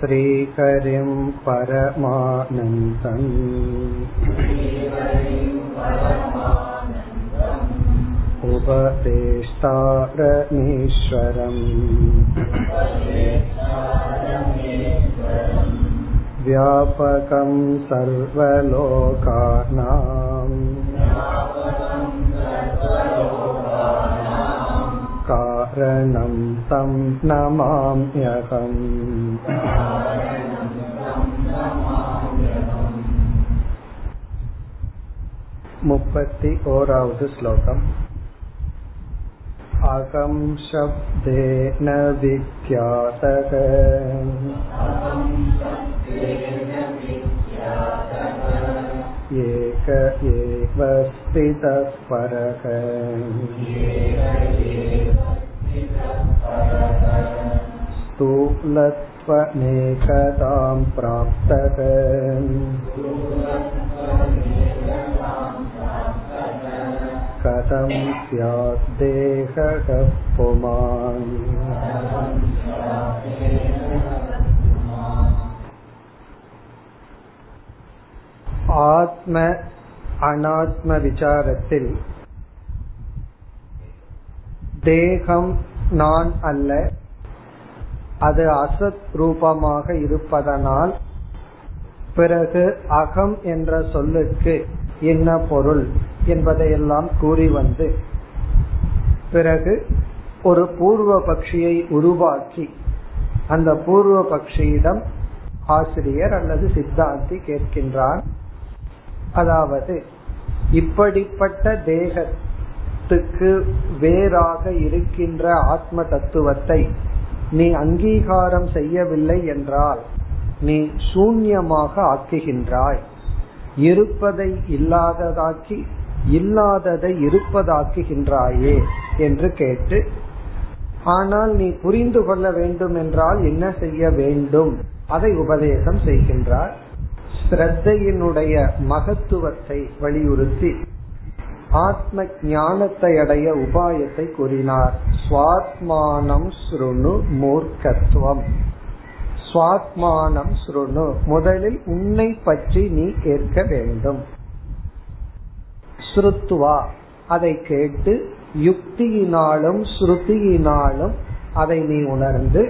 श्रीहरिं परमानन्दम् उपदेष्टारमीश्वरम् व्यापकं सर्वलोकानाम् कारणं तं नमाम्यहम् मुपति ओरावद् श्लोकम् अहं शब्देन विख्यातः एक एव स्थितः परः स्थूलत्वमेकतां प्राप्तः कथं स्याद्देहः पुमान् ஆத்ம அனாத்ம விசாரத்தில் தேகம் நான் அல்ல. அது அசத் ரூபமாக இருப்பதனால் பிறகு அகம் என்ற சொல்லுக்கு என்ன பொருள் என்பதையெல்லாம் கூறி வந்து பிறகு ஒரு பூர்வ பக்ஷியை உருவாக்கி அந்த பூர்வ பக்ஷியிடம் ஆசிரியர் அல்லது சித்தாந்தி கேட்கின்றார். அதாவது இப்படிப்பட்ட தேகத்துக்கு வேறாக இருக்கின்ற ஆத்ம தத்துவத்தை நீ அங்கீகாரம் செய்யவில்லை என்றால் நீ சூன்யமாக ஆக்குகின்றாய். இருப்பதை இல்லாததாக்கி இல்லாததை இருப்பதாக்குகின்றாயே என்று கேட்டு ஆனால் நீ புரிந்து கொள்ள வேண்டும் என்றால் என்ன செய்ய வேண்டும்? அதை உபதேசம் செய்கின்றார். ஸ்ரத்தையினுடைய மகத்துவத்தை வலியுறுத்தி ஆத்ம ஞானத்தை அடைய உபாயத்தை கூறினார். சுவாத்மானம் ஸ்ருணு மூர்க்கத்துவம் சுவாத்மானம் ஸ்ருணு முதலில் உன்னை பற்றி நீ கேட்க வேண்டும். ஸ்ருத்துவா அதை கேட்டு யுக்தியினாலும் ஸ்ருதியினாலும் அதை நீ உணர்ந்து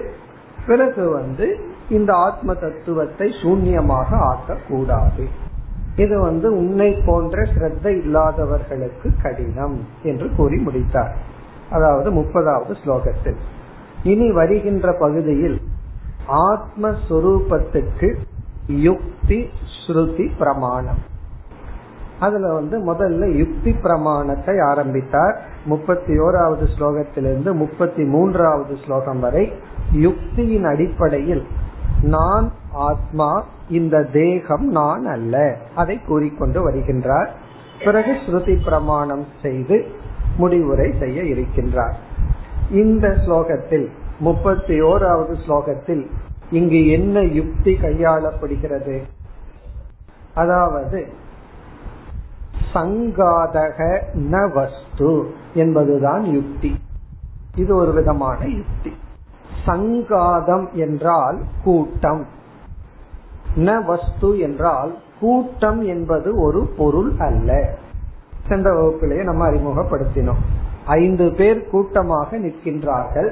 பிறகு வந்து இந்த ஆத்ம தத்துவத்தை சூன்யமாக ஆக்கக்கூடாது. இது வந்து உன்னை போன்ற ஸ்ரத்த இல்லாதவர்களுக்கு கடினம் என்று கூறி முடித்தார். அதாவது முப்பதாவது ஸ்லோகத்தில். இனி வருகின்ற பகுதியில் ஆத்மஸ்வரூபத்துக்கு யுக்தி ஸ்ருதி பிரமாணம். அதுல வந்து முதல்ல யுக்தி பிரமாணத்தை ஆரம்பித்தார். முப்பத்தி ஓராவது ஸ்லோகத்திலிருந்து முப்பத்தி மூன்றாவது ஸ்லோகம் வரை யுக்தியின் அடிப்படையில் நான் ஆத்மா இந்த தேகம் நான் அல்ல. அதை கூறிக்கொண்டு வருகின்றார். பிறகு ஸ்ருதி பிரமாணம் செய்து முடிவுரை செய்ய இருக்கின்றார். இந்த ஸ்லோகத்தில் முப்பத்தி ஓராவது ஸ்லோகத்தில் இங்கு என்ன யுக்தி கையாளப்படுகிறது? அதாவது சங்காதக ந வஸ்து என்பதுதான் யுக்தி. இது ஒரு விதமான யுக்தி. சங்காதம் என்றால் கூட்டம். ந வஸ்து என்றால் கூட்டம் என்பது ஒரு பொருள் அல்ல. சென்ற வகுப்பிலேயே நம்ம அறிமுகப்படுத்தினோம். ஐந்து பேர் கூட்டமாக நிற்கின்றார்கள்.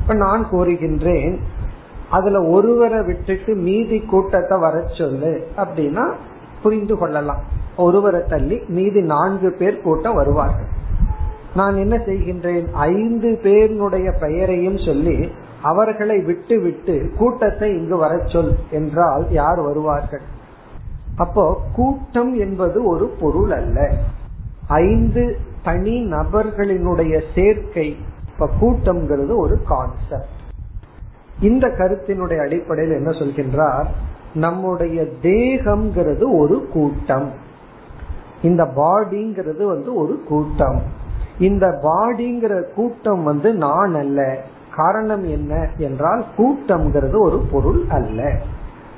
இப்ப நான் கூறுகின்றேன் அதுல ஒருவரை விட்டுட்டு மீதி கூட்டத்தை வர சொல்லு அப்படின்னா புரிந்து கொள்ளலாம். ஒருவரை தள்ளி மீதி நான்கு பேர் கூட்டம் வருவார்கள். நான் என்ன செய்கின்றேன் ஐந்து பேருடைய பெயரையும் சொல்லி அவர்களை விட்டு விட்டு கூட்டத்தை இங்கு வர சொல் என்றால் யார் வருவார்கள்? அப்போ கூட்டம் என்பது ஒரு பொருள் அல்ல. ஐந்து தனி நபர்களினுடைய சேர்க்கை. இப்ப கூட்டம்ங்கிறது ஒரு கான்செப்ட் இந்த கருத்தினுடைய அடிப்படையில் என்ன சொல்கின்றார்? நம்முடைய தேகம்ங்கிறது ஒரு கூட்டம். இந்த பாடிங்கிறது வந்து ஒரு கூட்டம். இந்த பாடிங்கிற கூட்டம் வந்து நான் அல்ல. காரணம் என்ன என்றால் கூட்டம்ங்கிறது ஒரு பொருள் அல்ல.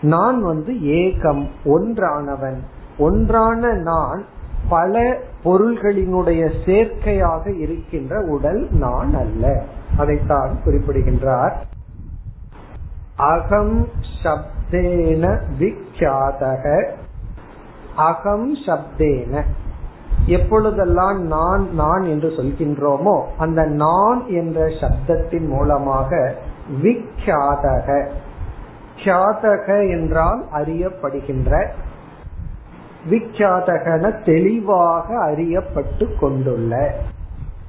நான் வந்து ஏகம் ஒன்றானவன். ஒன்றான நான் பல பொருள்களினுடைய சேர்க்கையாக இருக்கின்ற உடல் நான் அல்ல. அதைத்தான் குறிப்பிடுகின்றார். அகம் சப்தேன விக்யாதக அகம் சப்தேன. எப்பொழுதெல்லாம் நான் நான் என்று சொல்கின்றோமோ அந்த நான் என்ற சப்தத்தின் மூலமாக விக்யாதக. கியாதக என்றால் அறியப்படுகின்ற விக்யாதகன தெளிவாக அறியப்பட்டு கொண்டுள்ள.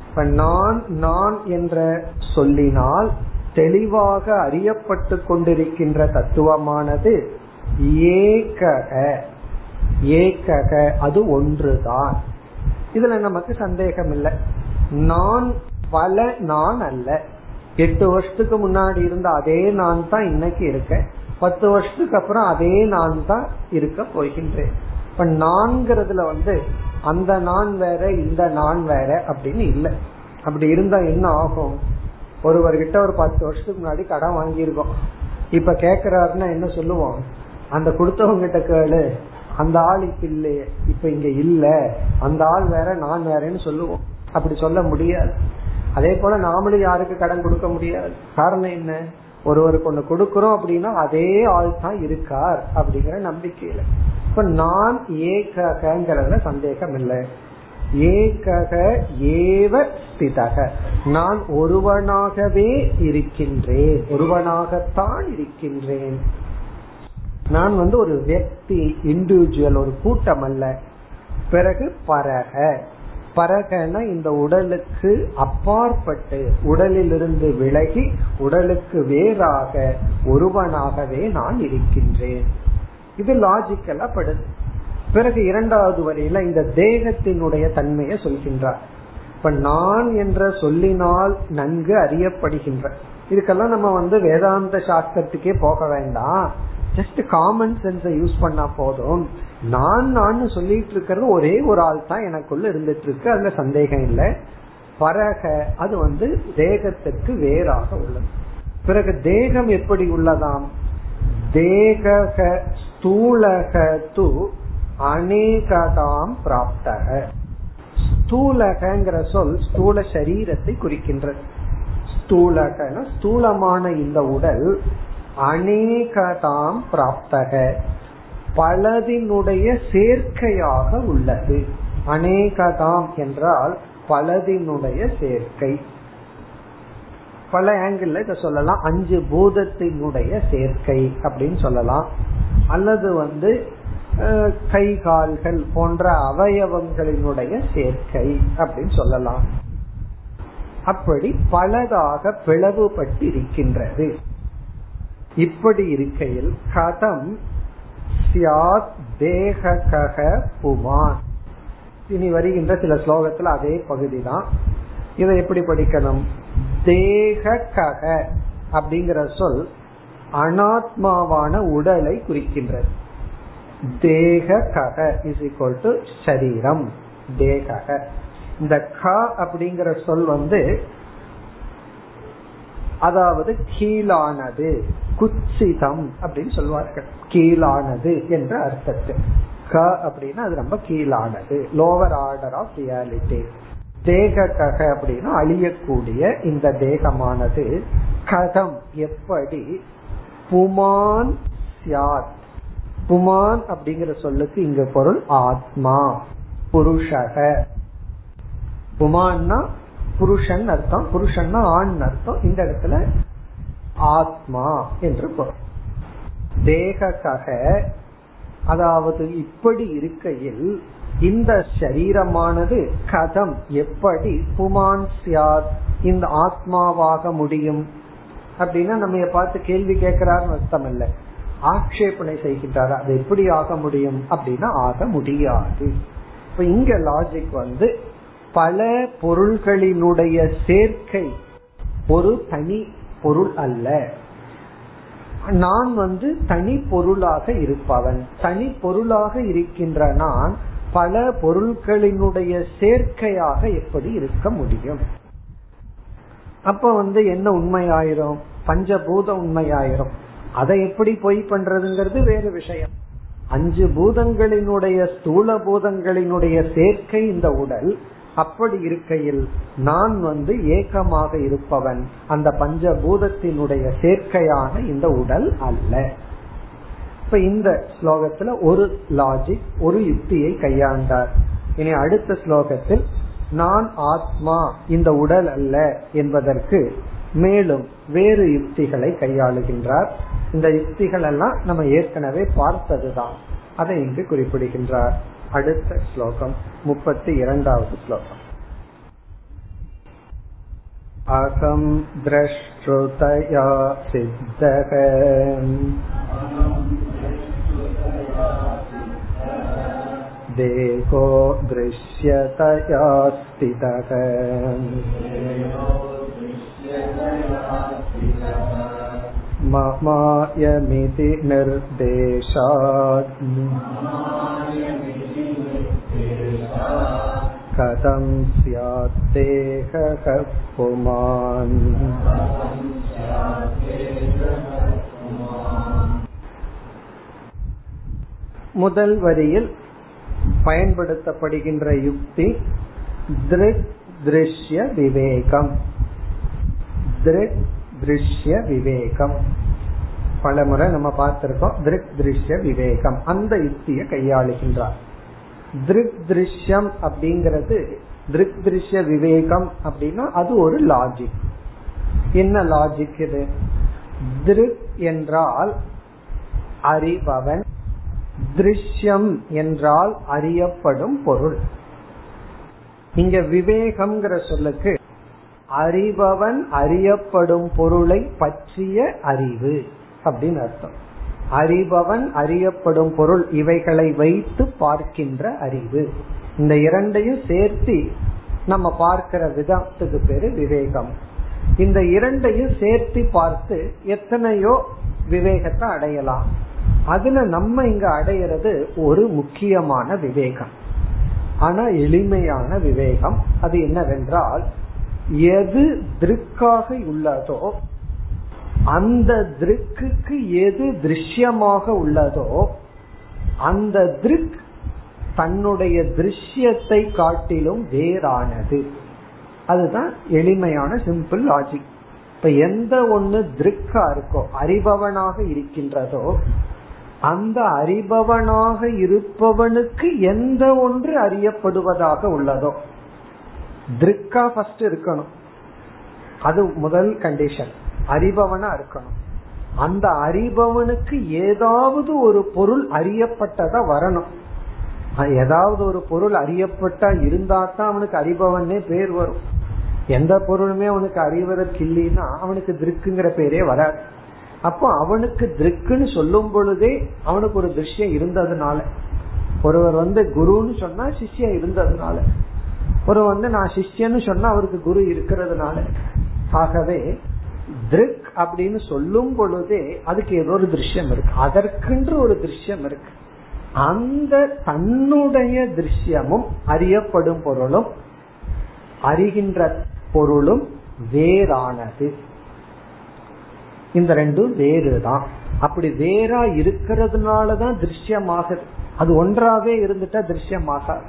இப்ப நான் நான் என்ற சொல்லினால் தெளிவாக அறியப்பட்டு கொண்டிருக்கின்ற தத்துவமானது ஏகக. ஏகக அது ஒன்றுதான். இதுல நமக்கு சந்தேகம் இல்லை நான் பல நான் அல்ல. எட்டு வருஷத்துக்கு முன்னாடி இருந்த அதே நான் தான் இன்னைக்கு இருக்கேன் பத்து வருஷத்துக்கு அப்புறம் அதே நான் தான் இருக்க போகின்றேன். இப்ப நான்கிறதுல வந்து அந்த நான் வேற இந்த நான் வேற அப்படின்னு இல்லை. அப்படி இருந்தா என்ன ஆகும்? ஒருவர்கிட்ட ஒரு பத்து வருஷத்துக்கு முன்னாடி கடன் வாங்கியிருக்கோம். இப்ப கேக்குறாருன்னா என்ன சொல்லுவோம்? அந்த கொடுத்தவங்கிட்ட கேளு. அந்த ஆள் இப்ப இல்லையே. இப்ப இங்க இல்ல. அந்த ஆள் வேற நான் வேறேன்னு சொல்லுவோம். அப்படி சொல்ல முடியாது. அதே போல நாமளும் யாருக்கு கடன் கொடுக்க முடியாது? காரணம் என்ன? ஒருவருக்கு ஒண்ணு கொடுக்கறோம் அப்படின்னா அதே ஆள் தான் இருக்கார் அப்படிங்கிற நம்பிக்கையில. இப்ப நான் ஏகங்கிறதுல சந்தேகம் இல்லை. ஏகக ஏவ ஸ்திதக. நான் ஒருவனாகவே இருக்கின்றேன். ஒருவனாகத்தான் இருக்கின்றேன். நான் வந்து ஒரு வியக்தி இண்டிவிஜுவல் ஒரு கூட்டம் அல்ல பிறகு பரக. பரகன இந்த உடலுக்கு அப்பாற்பட்டு உடலிலிருந்து விலகி உடலுக்கு வேறாக ஒருவனாகவே நான் இருக்கின்றேன். இது லாஜிக்கலா படுது பிறகு இரண்டாவது வரியில இந்த தேகத்தினுடைய தன்மையை சொல்கின்றார். இப்ப நான் என்ற சொல்லினால் நன்கு அறியப்படுகின்ற. இதுக்கெல்லாம் நம்ம வந்து வேதாந்த சாஸ்திரத்துக்கே போக வேண்டாம். ஜஸ்ட் காமன் சென்ஸை யூஸ் பண்ணா போதும். நான் நான் சொல்லிட்டு இருக்கிறது ஒரே ஒரு ஆள் தான் எனக்குள்ள இருந்துட்டு இருக்கு. அதுல சந்தேகம் இல்லை. பரக அது வந்து தேகத்திற்கு வேறாக உள்ளது. பிறகு தேகம் எப்படி உள்ளதாம்? தேக ஸ்தூலக து அநேகதாம் பிராப்தக. ஸ்தூலகங்கிற சொல் ஸ்தூல சரீரத்தை குறிக்கின்றது. ஸ்தூலகன ஸ்தூலமான இந்த உடல் அநேகதாம் பிராப்தக. பலதினுடைய சேர்க்கையாக உள்ளது. அநேகதாம் என்றால் பலதினுடைய சேர்க்கை. பல ஆங்கிள் இத சொல்லலாம். அஞ்சு பூதத்தினுடைய சேர்க்கை அப்படின்னு சொல்லலாம். அல்லது வந்து கை கால்கள் போன்ற அவயவங்களினுடைய சேர்க்கை அப்படின்னு சொல்லலாம். அப்படி பலதாக பிளவுபட்டு இருக்கின்றது இப்படி இருக்கையில் கதம் சியாத் தேகக புமான். இனி வருகின்ற சில ஸ்லோகத்துல அதே பகுதி தான் இதை எப்படி படிக்கணும்? தேகக அப்படிங்கிற சொல் அனாத்மாவான உடலை குறிக்கின்றது. தேக கக இஸ் ஈக்வல் டு சரீரம். தேகக இந்த க அப்படிங்கிற சொல் வந்து அதாவது கீழானது குச்சிதம் அப்படின்னு சொல்லுவார்கள் கீழானது என்ற அர்த்தத்தில். க அப்படின்னா அது ரொம்ப கீழானது. லோவர் ஆர்டர் ஆஃப் ரியாலிட்டி தேக கக அப்படின்னா அழியக்கூடிய இந்த தேகமானது. கதம் எப்படி? புமான் சியாத் புமான் அப்படிங்கிற சொல்லுக்கு இங்க பொருள் ஆத்மா புருஷக. புமான்னா புருஷன் அர்த்தம் புருஷன்னா ஆண் அர்த்தம். இந்த இடத்துல ஆத்மா என்று பொருள். தேகக அதாவது இப்படி இருக்கையில் இந்த சரீரமானது கதம் எப்படி புமான் சியாத் இந்த ஆத்மாவாக முடியும்? அப்படின்னா நம்ம பார்த்து கேள்வி கேட்கிறாருன்னு அர்த்தம் இல்லை. ஆக்ஷேபனை செய்கின்றார்? அது எப்படி ஆக முடியும்? அப்படின்னா ஆக முடியாது. இப்ப இங்க லாஜிக் வந்து பல பொருள்களினுடைய சேர்க்கை ஒரு தனி பொருள் அல்ல. நான் வந்து தனி பொருளாக இருப்பவன். தனி பொருளாக இருக்கின்ற நான் பல பொருள்களினுடைய சேர்க்கையாக எப்படி இருக்க முடியும்? அப்ப வந்து என்ன உண்மையாயிரும்? பஞ்சபூத உண்மையாயிரும். அதை எப்படி பொய் பண்றதுங்கிறது வேறு விஷயம். அஞ்சு பூதங்களினுடைய ஸ்தூல பூதங்களினுடைய சேர்க்கை இந்த உடல் அப்படி இருக்கையில் நான் வந்து ஏக்கமாக இருப்பவன். அந்த பஞ்சபூதத்தினுடைய சேர்க்கையான இந்த உடல் அல்ல. இப்ப இந்த ஸ்லோகத்துல ஒரு லாஜிக் ஒரு யுக்தியை கையாண்டார். இனி அடுத்த ஸ்லோகத்தில் நான் ஆத்மா இந்த உடல் அல்ல என்பதற்கு மேலும் வேறு யுக்திகளை கையாளுகின்றார். இந்த யுக்திகள் எல்லாம் நம்ம ஏற்கனவே பார்த்ததுதான். அதை இங்கு குறிப்பிடுகின்றார். அடுத்த ஸ்லோகம் முப்பத்தி இரண்டாவது ஸ்லோகம் அகம் द्रष्टृतया सिद्धः देहो दृश्यतया स्थितः ममायमिति निर्देशात् कथं स्याद्देहः पुमान् முதல் வரியில் பயன்படுத்தப்படுகின்ற யுக்தி திருக் திருஷ்ய விவேகம் திருக் திருஷ்ய விவேகம் பல முறை நம்ம பார்த்திருக்கோம் திருக் திருஷ்ய விவேகம் அந்த யுக்தியை கையாளுகின்றார் திருக் திருஷ்யம் அப்படிங்கிறது திருக் திருஷ்ய விவேகம் அப்படின்னா அது ஒரு லாஜிக் என்ன லாஜிக் இது? திருக் என்றால் அறிபவன் திருஷ்யம் என்றால் அறியப்படும் பொருள். இங்க விவேகம்ங்கிற சொல்லுக்கு அறிபவன் அறியப்படும் பொருளை பற்றிய அறிவு அப்படின்னு அர்த்தம். அறிபவன் அறியப்படும் பொருள் இவைகளை வைத்து பார்க்கின்ற அறிவு. இந்த இரண்டையும் சேர்த்து நம்ம பார்க்கிற விதத்துக்கு பேரு விவேகம். இந்த இரண்டையும் சேர்த்து பார்த்து எத்தனையோ விவேகத்தை அடையலாம். அதுல நம்ம இங்க அடையிறது ஒரு முக்கியமான விவேகம். ஆனா எளிமையான விவேகம் அது என்னவென்றால் எது திருக்காக உள்ளதோ அந்த திருக்குக்கு எது திருஷ்யமாக உள்ளதோ அந்த திருக் தன்னுடைய திருஷ்யத்தை காட்டிலும் வேறானது. அதுதான் எளிமையான சிம்பிள் லாஜிக் இப்ப எந்த ஒண்ணு திருக்கா இருக்கோ அறிபவனாக இருக்கின்றதோ அந்த அறிபவனாக இருப்பவனுக்கு எந்த ஒன்று அறியப்படுவதாக உள்ளதோ திருக்கா ஃபர்ஸ்ட் இருக்கணும். அது முதல் கண்டிஷன் அறிபவனா இருக்கணும். அந்த அறிபவனுக்கு ஏதாவது ஒரு பொருள் அறியப்பட்டதா வரணும். ஏதாவது ஒரு பொருள் அறியப்பட்டா இருந்தா தான் அவனுக்கு அறிபவனே பேர் வரும். எந்த பொருளுமே அவனுக்கு அறிவதற்கு இல்லைன்னா அவனுக்கு திருக்குங்கிற பேரே வராது. அப்போ அவனுக்கு திருக்குன்னு சொல்லும் பொழுதே அவனுக்கு ஒரு திருஷ்யம் இருந்ததுனால. ஒருவர் வந்து குருன்னு சொன்னா சிஷ்யம் இருந்ததுனால. ஒரு வந்து நான் சிஷ்யன்னு சொன்னா அவருக்கு குரு இருக்கிறதுனால. ஆகவே திருக் அப்படின்னு சொல்லும் பொழுதே அதுக்கு ஏதோ ஒரு திருஷ்யம் இருக்கு. அதற்கென்று ஒரு திருஷ்யம் இருக்கு. அந்த தன்னுடைய திருஷ்யமும் அறியப்படும் பொருளும் அறிகின்ற பொருளும் வேறானது. இந்த ரெண்டும் வேறுதான். அப்படி வேறா இருக்கிறதுனாலதான் திருஷ்யமாகுது அது ஒன்றாவே இருந்துட்டா திருஷ்யமாகாது.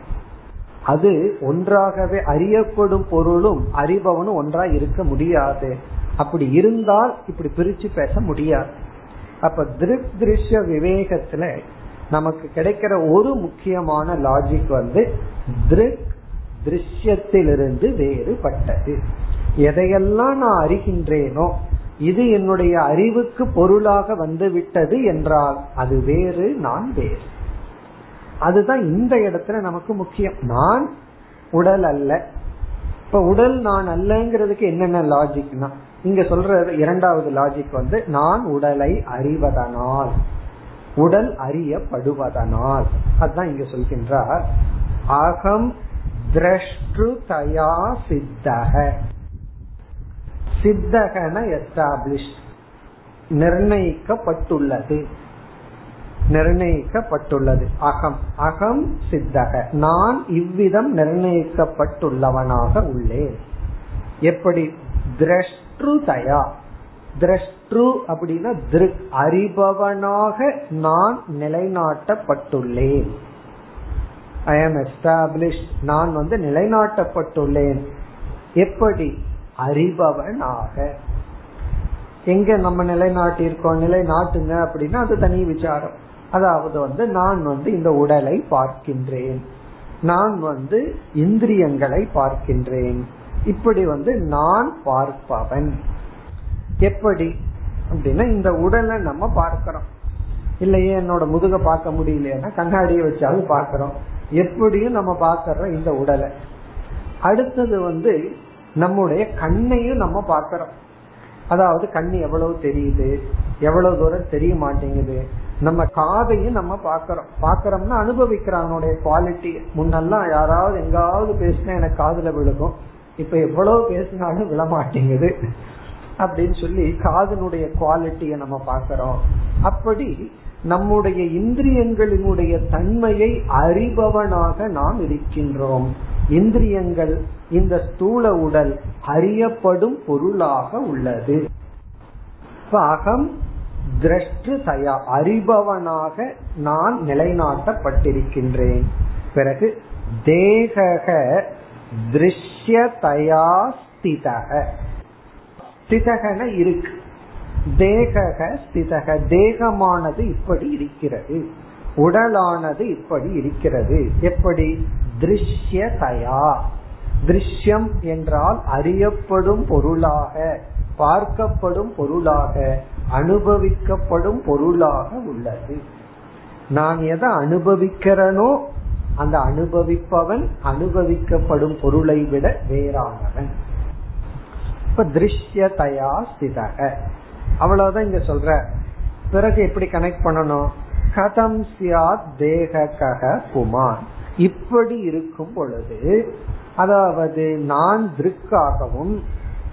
அது ஒன்றாகவே அறியப்படும் பொருளும் அறிபவனும் ஒன்றா இருக்க முடியாது. அப்படி இருந்தால் இப்படி பிரிச்சு பேச முடியாது. அப்ப திருக் திருஷ்ய விவேகத்துல நமக்கு கிடைக்கிற ஒரு முக்கியமான லாஜிக் வந்து திருக் திருஷ்யத்திலிருந்து வேறுபட்டது. எதையெல்லாம் நான் அறிகின்றேனோ இது என்னுடைய அறிவுக்கு பொருளாக வந்து விட்டது என்றால் அது வேறு நான் வேறு. அதுதான் இந்த இடத்துல நமக்கு முக்கியம். நான் உடல் அல்ல. இப்ப உடல் நான் அல்லங்கிறதுக்கு என்னென்ன லாஜிக்னா இங்க சொல்ற இரண்டாவது லாஜிக் வந்து நான் உடலை அறிவதனால் உடல் அறியப்படுவதனால். அதுதான் இங்க சொல்கின்றார். அகம் திரஷ்டுதயா சித்தக. சித்தகன எஸ்டாப்ளிஷ் நிர்ணயிக்கப்பட்டுள்ளது. நிர்ணயிக்கப்பட்டுள்ளது. அகம். அகம் சித்தக. நான் இவ்விதம் நிர்ணயிக்கப்பட்டுள்ளவனாக உள்ளேன். எப்படி? திருஷ்டுதயா திரஷ்டு அப்படின்னா திருக் அறிபவனாக நான் நிலைநாட்டப்பட்டுள்ளேன். ஐ ஆம் எஸ்டாப்ளிஷ் நான் வந்து நிலைநாட்டப்பட்டுள்ளேன். எப்படி? அறிபவனாக. எங்க நம்ம நிலைநாட்டியிருக்கோம்? நிலைநாட்டுங்க அப்படின்னா அது தனி விசாரம். அதாவது வந்து நான் வந்து இந்த உடலை பார்க்கின்றேன். நான் வந்து இந்திரியங்களை பார்க்கின்றேன். இப்படி வந்து நான் பார்ப்பவன். எப்படி? அப்படின்னா இந்த உடலை நம்ம பார்க்கிறோம். இல்லையே என்னோட முதுக பார்க்க முடியலையேன்னா கண்ணாடியை வச்சாலும் பார்க்கிறோம். எப்படியும் நம்ம பார்க்கறோம் இந்த உடலை. அடுத்தது வந்து நம்முடைய கண்ணையும் நம்ம பார்க்கிறோம். அதாவது கண்ணு எவ்வளவு தெரியுது? எவ்வளவு தூரம் தெரிய மாட்டேங்குது? நம்ம காதையும் நம்ம பாக்கிறோம் பாக்கிறோம்னா அனுபவிக்கிறோம் அவனுடைய குவாலிட்டி முன்னெல்லாம் யாராவது எங்காவது பேசினா எனக்கு காதுல விழுகும். இப்ப எவ்வளவு பேசினாலும் விழமாட்டேங்குது அப்படின்னு சொல்லி காதனுடைய குவாலிட்டியை நம்ம பாக்கிறோம் அப்படி நம்முடைய இந்திரியங்களினுடைய தன்மையை அறிபவனாக நாம் இருக்கின்றோம். இந்திரியங்கள் இந்த ஸ்தூல உடல் அறியப்படும் பொருளாக உள்ளது. அகம் திரஷ்டு தயா அறிபவனாக நான் நிலைநாட்டப்பட்டிருக்கின்றேன். பிறகு தேகக திருஷ்யதயா ஸ்திதக. ஸ்திதகன இருக்கு. தேகக ஸ்திதக. தேகமானது இப்படி இருக்கிறது. உடலானது இப்படி இருக்கிறது. எப்படி? திருஷ்யதயா. திருஷ்யம் என்றால் அறியப்படும் பொருளாக பார்க்கப்படும் பொருளாக அனுபவிக்கப்படும் பொருளாக உள்ளது. நான் எதை அனுபவிக்கிறனோ அந்த அனுபவிப்பவன் அனுபவிக்கப்படும் பொருளை விட வேறானவன். இப்ப திருஷ்யதயா ஸ்திதக அவ்வளவுதான் இங்க சொல்ற. பிறகு எப்படி கனெக்ட் பண்ணணும்? கதம் சியாத் தேக கக புமான் இப்படி இருக்கும் பொழுது அதாவது நான் திருக்காகவும்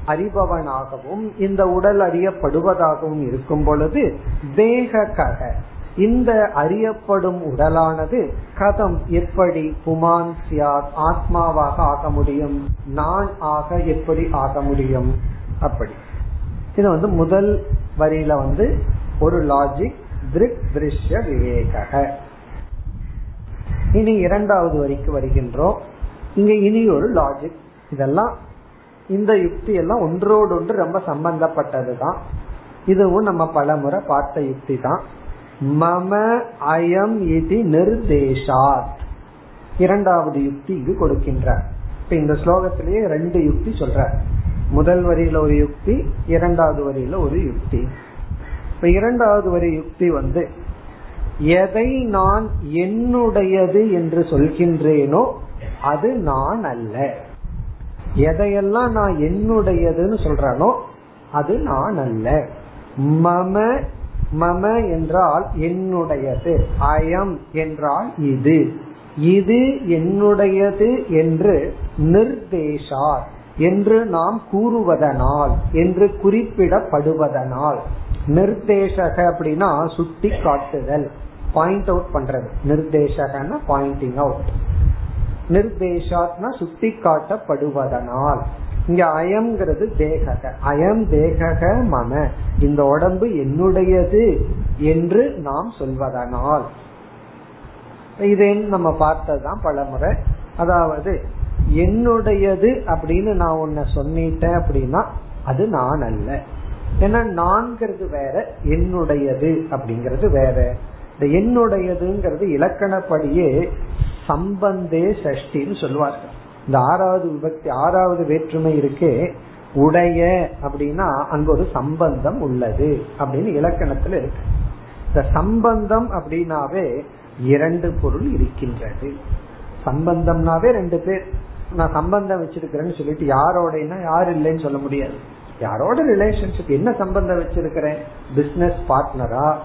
அறிபவனாகவும் இந்த உடல் அறியப்படுவதாகவும் இருக்கும் பொழுது தேக கக இந்த அறியப்படும் உடலானது கதம் எப்படி புமான் சியாத் ஆத்மாவாக ஆக முடியும்? நான் ஆக எப்படி ஆக முடியும்? அப்படி. இது வந்து முதல் வரியில வந்து ஒரு லாஜிக் திருக் திருஷ்ய விவேக இனி இரண்டாவது வரிக்கு வருகின்றோம். இங்க இனி ஒரு லாஜிக் இதெல்லாம் இந்த யுக்தி எல்லாம் ஒன்றோடு ஒன்று ரொம்ப சம்பந்தப்பட்டதுதான். இதுவும் நம்ம பலமுறை பார்த்த யுக்தி தான். மம அயம் இது நிர்தேசாத் இரண்டாவது யுக்தி இங்கு கொடுக்கின்றார். இப்ப இந்த ஸ்லோகத்திலேயே ரெண்டு யுக்தி சொல்ற முதல் வரியில ஒரு யுக்தி இரண்டாவது வரியில ஒரு யுக்தி. இப்ப இரண்டாவது வரி யுக்தி வந்து எதை நான் என்னுடையது என்று சொல்கின்றேனோ அது நான் அல்ல. எதையெல்லாம் நான் என்னுடையதுன்னு சொல்றனோ அது நான் அல்ல. மம மம என்றால் என்னுடையது. அயம் என்றால் இது. இது என்னுடையது என்று நிர்தேஷார். என்று நாம் கூறுவதனால் என்று குறிப்பிடப்படுவதனால். நிர்தேசக அப்படின்னா சுட்டி காட்டுதல். பாயிண்ட் அவுட் பண்றது. நிர்தேசகன்னா பாயிண்டிங் அவுட் நிர்தேசாத்னா சுட்டி காட்டப்படுவதனால். இங்க அயம்ங்கிறது தேகக. அயம் தேகக மம இந்த உடம்பு என்னுடையது என்று நாம் சொல்வதனால். இதே நம்ம பார்த்ததுதான் பல முறை அதாவது என்னுடையது அப்படின்னு நான் உன்ன சொன்னிட்டேன் அப்படின்னா அது நான் அல்ல. ஏன்னா நான்கிறது வேற என்னுடையது அப்படிங்கிறது வேற. இந்த என்னுடையதுங்கிறது இலக்கணப்படியே சம்பந்தே சஷ்டின்னு சொல்லுவார்கள். இந்த ஆறாவது விபக்தி ஆறாவது வேற்றுமை இருக்கே உடைய அப்படின்னா அங்க ஒரு சம்பந்தம் உள்ளது அப்படின்னு இலக்கணத்துல இருக்கு. இந்த சம்பந்தம் அப்படின்னாவே இரண்டு பொருள் இருக்கின்றது. சம்பந்தம்னாவே ரெண்டு பேர். நான் சம்பந்தம் வச்சிருக்கிறேன்னு சொல்லிட்டு யாரோடனா யார் இல்லைன்னு சொல்ல முடியாது. யாரோட ரிலேஷன்ஷிப் என்ன சம்பந்தம் வச்சிருக்கிறேன்? பிசினஸ் பார்ட்னரா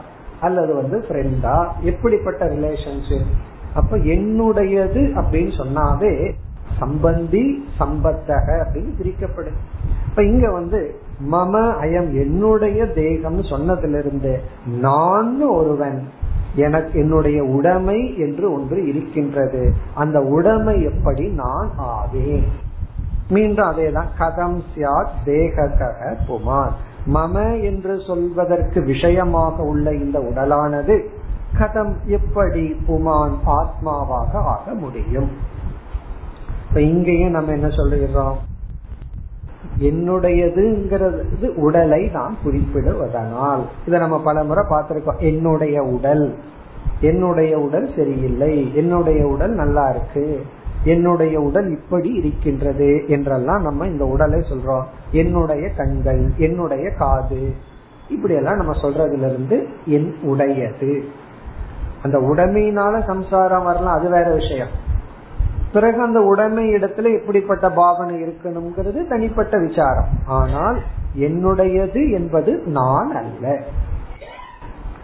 அல்லது வந்து ஃப்ரெண்டா எப்படிப்பட்ட ரிலேஷன்ஷிப் அப்ப என்னுடையது அப்படின்னு சொன்னாவே சம்பந்தி சம்பத்தக அப்படின்னு பிரிக்கப்படும். இப்ப இங்க வந்து மம அயம் என்னுடைய தேகம் சொன்னதுல இருந்து நான் ஒருவன். எனக்கு என்னுடைய உடைமை என்று ஒன்று இருக்கின்றது. அந்த உடைமை எப்படி நான் ஆவேன்? மீண்டும் அதேதான் கதம் சியாத் தேக புமார் மம என்று சொல்வதற்கு விஷயமாக உள்ள இந்த உடலானது கதம் எப்படி புமான் ஆத்மாவாக ஆக முடியும்? இப்ப இங்கேயும் நம்ம என்ன சொல்லுகிறோம்? என்னுடையதுங்கிறது உடலை நாம் குறிப்பிடுவதனால். இதை நம்ம பல முறை பார்த்திருக்கோம். என்னுடைய உடல். என்னுடைய உடல் சரியில்லை. என்னுடைய உடல் நல்லா இருக்கு. என்னுடைய உடல் இப்படி இருக்கின்றது என்றெல்லாம் நம்ம இந்த உடலை சொல்றோம். என்னுடைய கண்கள் என்னுடைய காது. இப்படி எல்லாம் நம்ம சொல்றதுல இருந்து என் உடையது. அந்த உடமையினால சம்சாரம் வரலாம் அது வேற விஷயம். பிறகு அந்த உடைமை இடத்துல எப்படிப்பட்ட பாவனை இருக்கணுங்கிறது தனிப்பட்ட விசாரம். ஆனால் என்னுடையது என்பது நான் அல்ல.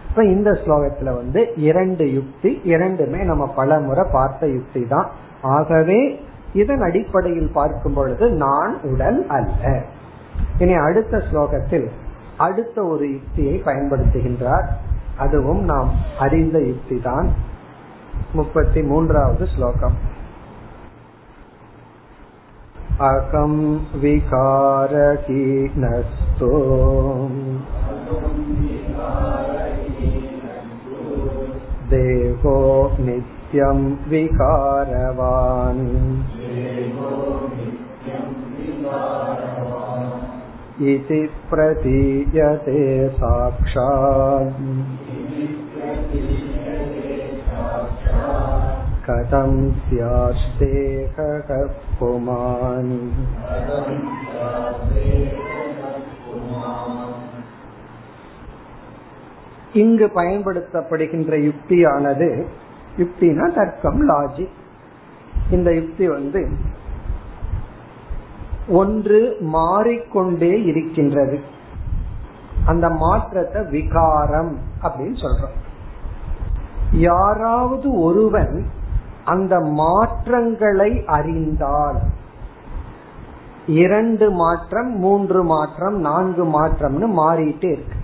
இப்ப இந்த ஸ்லோகத்துல வந்து இரண்டு யுக்தி இரண்டுமே நம்ம பல முறை பார்த்த யுக்தி தான். ஆகவே இதன் அடிப்படையில் பார்க்கும் பொழுது நான் உடல் அல்ல. இனி அடுத்த ஸ்லோகத்தில் அடுத்த ஒரு யுக்தியை பயன்படுத்துகின்றார். அதுவும் நாம் அறிந்த யுக்தி தான். முப்பத்தி மூன்றாவது ஸ்லோகம். अकं विकारहीनस्तो देहो नित्यं विकारवान् इति प्रतीयते साक्षात् कथं स्यास्तेकः पुमान् இங்கு பயன்படுத்தப்படுகின்ற யுக்தியானது யுக்தினா தர்க்கம் லாஜிக் இந்த யுக்தி வந்து ஒன்று மாறிக்கொண்டே இருக்கின்றது அந்த மாற்றத்தை விகாரம் அப்படின்னு சொல்றோம் யாராவது ஒருவன் அந்த மாற்றங்களை அறிந்தால். இரண்டு மாற்றம் மூன்று மாற்றம் நான்கு மாற்றம்னு மாறிட்டே இருக்கு.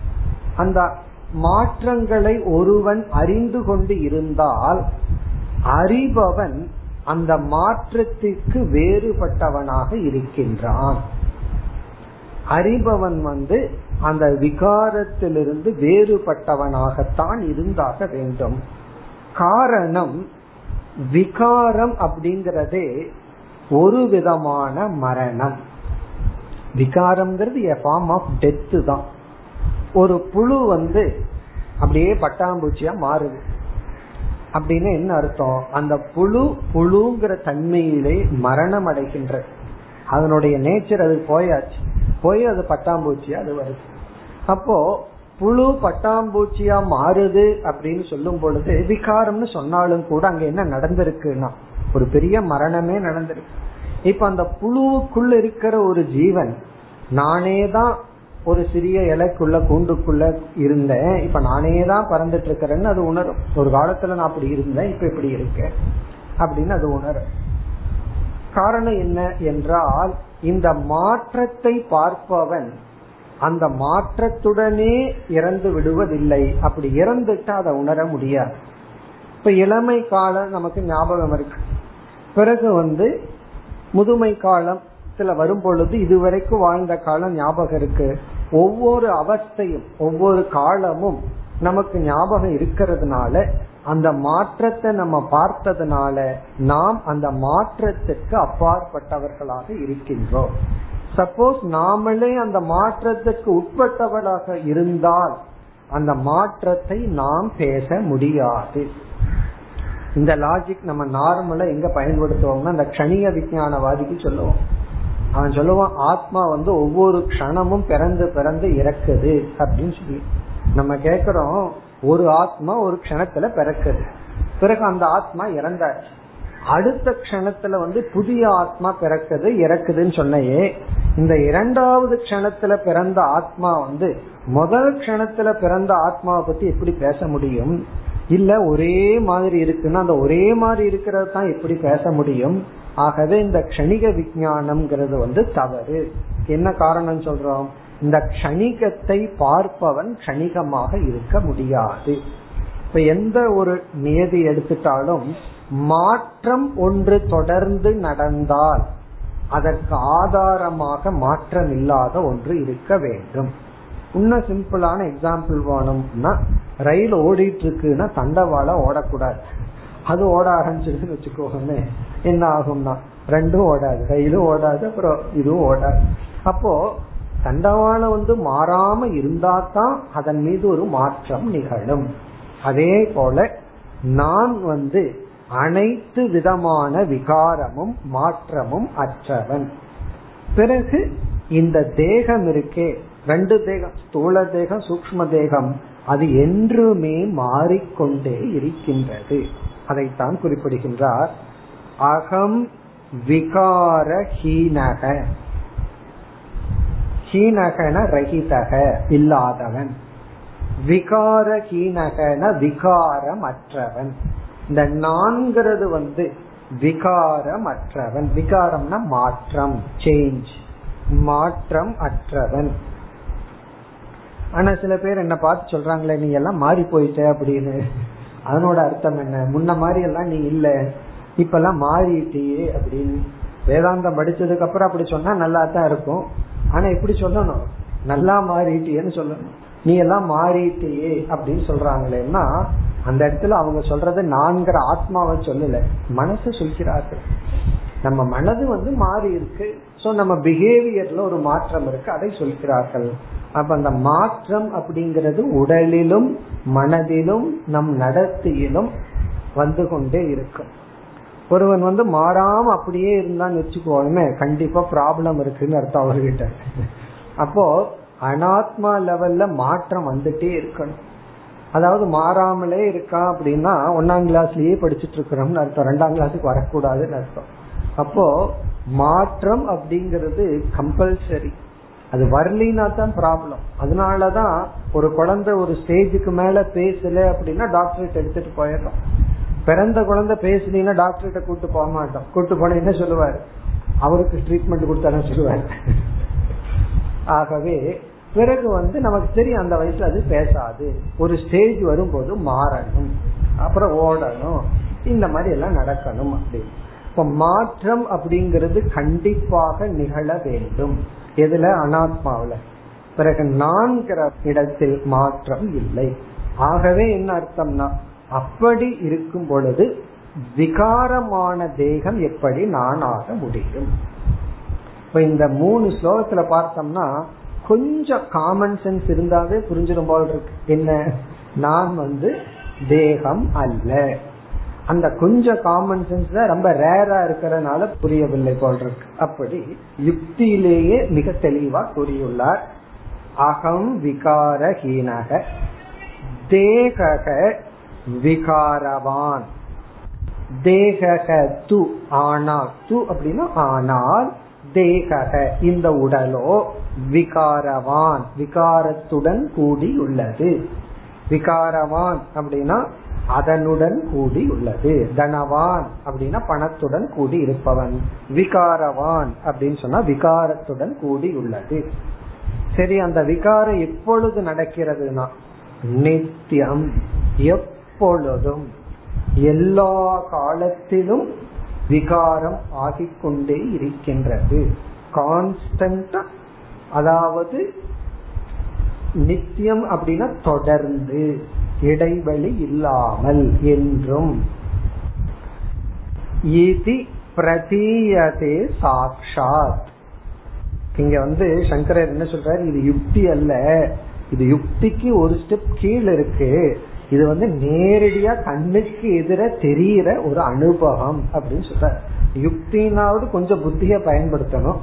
அந்த மாற்றங்களை ஒருவன் அறிந்து கொண்டு இருந்தால் அறிபவன் அந்த மாற்றத்திற்கு வேறுபட்டவனாக இருக்கின்றான். அறிபவன் வந்து அந்த விகாரத்திலிருந்து வேறுபட்டவனாகத்தான் இருந்தாக வேண்டும். காரணம் விகாரம் அப்படிங்கறது ஒரு விதமான மரணம். விகாரம்ங்கிறது ஃபார்ம் ஆஃப் டெத்து தான். ஒரு புழு வந்து அப்படியே பட்டாம்பூச்சியா மாறுது. அப்படின்னு என்ன அர்த்தம்? அந்த புழு புழுங்கிற தன்மையிலே மரணம் அடைகின்ற அதனுடைய நேச்சர் அது போயாச்சு. போய் அது பட்டாம்பூச்சியா அது வருது. அப்போ புழு பட்டாம்பூச்சியா மாறுது அப்படின்னு சொல்லும் பொழுது விகாரம்னு சொன்னாலும் கூட அங்க என்ன நடந்திருக்குன்னா ஒரு பெரிய மரணமே நடந்திருக்கு. இப்ப அந்த புழுவுக்குள்ள இருக்கிற ஒரு ஜீவன் நானே தான் ஒரு சிறிய இலைக்குள்ள கூண்டுக்குள்ள இருந்தேன். இப்ப நானே தான் பறந்துட்டு இருக்கிறேன்னு அது உணரும். ஒரு காலத்துல நான் அப்படி இருந்தேன் இப்ப இப்படி இருக்கேன் அப்படின்னு அது உணரும். காரணம் என்ன என்றால் இந்த மாற்றத்தை பார்ப்பவன் அந்த மாற்றத்துடனே இறந்து விடுவதில்லை. அப்படி இறந்துட்டா அதை உணர முடியாது. இப்ப இளமை காலம் நமக்கு ஞாபகம் இருக்கு. பிறகு வந்து முதுமை காலத்துல வரும் பொழுது இதுவரைக்கும் வாழ்ந்த காலம் ஞாபகம் இருக்கு. ஒவ்வொரு அவஸ்தையும் ஒவ்வொரு காலமும் நமக்கு ஞாபகம் இருக்கிறதுனால அந்த மாற்றத்தை நம்ம பார்த்ததுனால நாம் அந்த மாற்றத்திற்கு அப்பாற்பட்டவர்களாக இருக்கின்றோம். சப்போஸ் நாமளே அந்த மாற்றத்துக்கு உட்பட்டவளாக இருந்தால் அந்த மாற்றத்தை நாம் பேச முடியாது. இந்த லாஜிக் நம்ம நார்மலா எங்க பயன்படுத்துவோம்னா அந்த கணிக விஞ்ஞானவாதிக்கு சொல்லுவோம். அவன் சொல்லுவான் ஆத்மா வந்து ஒவ்வொரு க்ஷணமும் பிறந்து பிறந்து இறக்குது அப்படின்னு சொல்லி. நம்ம கேக்குறோம் ஒரு ஆத்மா ஒரு க்ஷணத்துல பிறக்குது. பிறகு அந்த ஆத்மா இறந்தாச்சு. அடுத்த கணத்துல வந்து புதிய ஆத்மா பிறக்குது இறக்குதுன்னு சொன்னையே. இந்த இரண்டாவது கணத்துல பிறந்த ஆத்மா வந்து முதல் கணத்துல பிறந்த ஆத்மாவை பத்தி எப்படி பேச முடியும்? இல்ல ஒரே மாதிரி இருக்குன்னா அந்த ஒரே மாதிரி இருக்கிறது தான் எப்படி பேச முடியும்? ஆகவே இந்த க்ஷணிக விஜயானம்ங்கிறது வந்து தவறு. என்ன காரணம் சொல்றோம்? இந்த க்ஷணிகத்தை பார்ப்பவன் க்ஷணிகமாக இருக்க முடியாது. இப்ப எந்த ஒரு நியதி எடுத்துட்டாலும் மாற்றம் ஒன்று தொடர்ந்து நடந்தால் அதற்கு ஆதாரமாக மாற்றம் இல்லாத ஒன்று இருக்க வேண்டும். இன்னும் சிம்பிளான எக்ஸாம்பிள் வேணும்னா ரயில் ஓடிட்டு இருக்குன்னா தண்டவாள ஓடக்கூடாது. அது ஓட ஆரம்பிச்சிருக்குன்னு வச்சுக்கோங்க என்ன ஆகும்னா ரெண்டும் ஓடாது. ரயிலும் ஓடாது அப்புறம் இதுவும் ஓடாது. அப்போ தண்டவாளம் வந்து மாறாம இருந்தா தான் அதன் மீது ஒரு மாற்றம் நிகழும். அதே போல நான் வந்து அனைத்து விதமான விகாரமும் மாற்றமும் அற்றவன். பிறகு இந்த தேகம் இருக்கே. ரெண்டு தேகம் ஸ்தூல தேகம் சூக்ம தேகம் அது என்றுமே மாறிக்கொண்டே இருக்கின்றது. அதைத்தான் குறிப்பிடுகின்றார். அகம் விகார ஹீனக ஹீனகன ரஹிதக இல்லாதவன். விகார ஹீனகன விகாரம் அற்றவன். இந்த நான்கிறது வந்து விகாரம் அற்றவன் விகாரம்னா மாற்றம் சேஞ்ச் மாற்றம் அற்றவன். ஆனா சில பேர் என்ன பார்த்து சொல்றாங்களே நீ எல்லாம் மாறி போயிட்ட அப்படின்னு. அதனோட அர்த்தம் என்ன? முன்ன மாதிரி எல்லாம் நீ இல்ல. இப்ப எல்லாம் மாறிட்டியே அப்படின்னு. வேதாந்தம் படிச்சதுக்கு அப்புறம் அப்படி சொன்னா நல்லா தான் இருக்கும். ஆனா எப்படி சொல்லணும். நல்லா மாறிட்டியேன்னு சொல்லணும். நீ எல்லாம் மாறிட்டியே அப்படின்னு சொல்றாங்களேன்னா அந்த இடத்துல அவங்க சொல்றது நான்கிற ஆத்மாவை சொல்லல. மனசு சொல்கிறார்கள். நம்ம மனது வந்து மாறி இருக்கு. சோ நம்ம பிஹேவியர்ல ஒரு மாற்றம் இருக்கு. அதை சொல்கிறார்கள். அப்ப அந்த மாற்றம் அப்படிங்கிறது உடலிலும் மனதிலும் நம் நடத்தியிலும் வந்து கொண்டே இருக்கும். ஒருவன் வந்து மாறாம அப்படியே இருந்தான்னு வச்சுக்கோமே கண்டிப்பா ப்ராப்ளம் இருக்குன்னு அர்த்தம் அவர்கிட்ட. அப்போ அனாத்மா லெவல்ல மாற்றம் வந்துட்டே இருக்கணும். அதாவது மாறாமலே இருக்கா அப்படின்னா ஒன்னாம் கிளாஸ்லயே படிச்சுட்டு இருக்கிறோம்னு அர்த்தம். ரெண்டாம் கிளாஸுக்கு வரக்கூடாதுன்னு அர்த்தம். அப்போ மாற்றம் அப்படிங்கிறது கம்பல்சரி அது வரலினா தான் ப்ராப்ளம் அதனாலதான் ஒரு குழந்தை ஒரு ஸ்டேஜுக்கு மேல பேசல அப்படின்னா டாக்டர்கிட்ட எடுத்துட்டு போயிடலாம் பிறந்த குழந்தை பேசலீங்கன்னா டாக்டர்கிட்ட கூட்டு போக மாட்டோம். கூட்டு போன என்ன சொல்லுவாரு? அவருக்கு ட்ரீட்மெண்ட் கொடுத்தாலும் சொல்லுவாரு? ஆகவே பிறகு வந்து நமக்கு தெரியும் அந்த வயசுல அது பேசாது. ஒரு ஸ்டேஜ் வரும்போது மாறணும். அப்புறம் ஓடணும். இந்த மாதிரி எல்லாம் நடக்கணும் அப்படின்னு இப்ப மாற்றம் அப்படிங்கிறது கண்டிப்பாக நிகழ வேண்டும். எதுல? அனாத்மாவில. பிறகு நான்கிற இடத்தில் மாற்றம் இல்லை. ஆகவே என்ன அர்த்தம்னா அப்படி இருக்கும் பொழுது விகாரமான தேகம் எப்படி? நான் ஆக முடியும். இப்ப இந்த மூணு ஸ்லோகத்துல பார்த்தோம்னா கொஞ்சம் காமன் சென்ஸ் இருந்தாவே புரிஞ்சிடும் போல் இருக்கு. என்ன? நான் வந்து தேகம் அல்ல. அந்த கொஞ்சம் காமன் சென்ஸ் தான் ரொம்ப ரேரா இருக்கிறதுனால புரியவில்லை போல் இருக்கு. அப்படி யுக்தியிலேயே மிக தெளிவா கூறியுள்ளார். அகம் விகாரஹீனக. தேகக விகாரவான். தேகக து ஆனால் து அப்படின்னா ஆனால் தேகக இந்த உடலோ விகாரவான் விகாரத்துடன் கூடி உள்ளது விகாரவான் அப்படின்னா அதனுடன் கூடி உள்ளது தனவான் அப்படின்னா பணத்துடன் கூடி இருப்பவன் விகாரவான் அப்படின்னு சொன்னா விகாரத்துடன் கூடி உள்ளது சரி அந்த விகாரம் எப்பொழுது நடக்கிறதுனா நித்தியம் எப்பொழுதும் எல்லா காலத்திலும் விகாரம் ஆகிக்கொண்டே இருக்கின்றது. கான்ஸ்டன்டா அதாவது நித்தியம் அப்படின்னா தொடர்ந்து இடைவெளி இல்லாமல் என்றும். இதி பிரதீயதே சாட்சாத் இங்க வந்து சங்கரர் என்ன சொல்றாரு? இது யுக்தி அல்ல. இது யுக்திக்கு ஒரு ஸ்டெப் கீழே இருக்கு. இது வந்து நேரடியா கண்ணுக்கு எதிர தெரியிற ஒரு அனுபவம் அப்படின்னு சொல்ற யுக்தினாவது கொஞ்சம் புத்திய பயன்படுத்தணும்.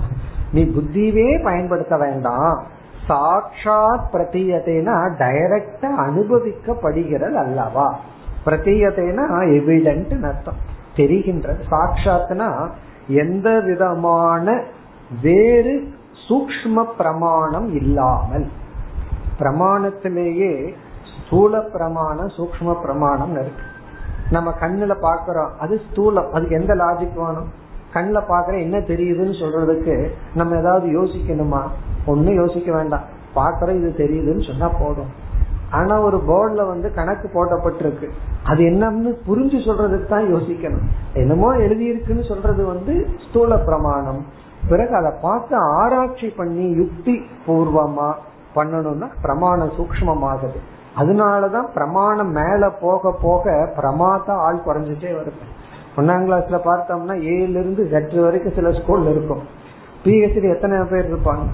நீ புத்தியவே பயன்படுத்த வேண்டாம். சாட்சாத் பிரதீயத்தைனா டைரக்டா அனுபவிக்கப்படுகிறது அல்லவா? பிரதீயத்தைனா எவிடன்ட் அர்த்தம். தெரிகின்றது. சாட்சாத்னா எந்த விதமான வேறு சூக்ம பிரமாணம் இல்லாமல். பிரமாணத்திலேயே ஸ்தூல பிரமாணம் சூக்ம பிரமாணம் இருக்கு. நம்ம கண்ணுல பாக்குறோம் அது ஸ்தூலம். அதுக்கு எந்த லாஜிக் வேணும்? கண்ணுல பாக்குற என்ன தெரியுதுன்னு சொல்றதுக்கு நம்ம ஏதாவது யோசிக்கணுமா? ஒன்னும் யோசிக்க வேண்டாம். பாக்குற இது தெரியுதுன்னு சொன்னா போதும். ஆனா ஒரு போர்டுல வந்து கணக்கு போட்டப்பட்டிருக்கு. அது என்னன்னு புரிஞ்சு சொல்றதுக்கு தான் யோசிக்கணும். என்னமோ எழுதியிருக்குன்னு சொல்றது வந்து ஸ்தூல பிரமாணம் பிறகு அதை பார்த்து ஆராய்ச்சி பண்ணி யுக்தி பூர்வமா பண்ணணும்னா பிரமாணம் சூக்மமாகுது அதனாலதான் பிரமாணம் மேல போக போக பிரமாத ஆள் குறைஞ்சிட்டே வருது. ஒன்னாம் கிளாஸ்ல பார்த்தோம்னா ஏல இருந்து ஜெட் வரைக்கும் சில ஸ்கூல்ல இருக்கும். பிஹெச்டி எத்தனை பேர் இருப்பாங்க?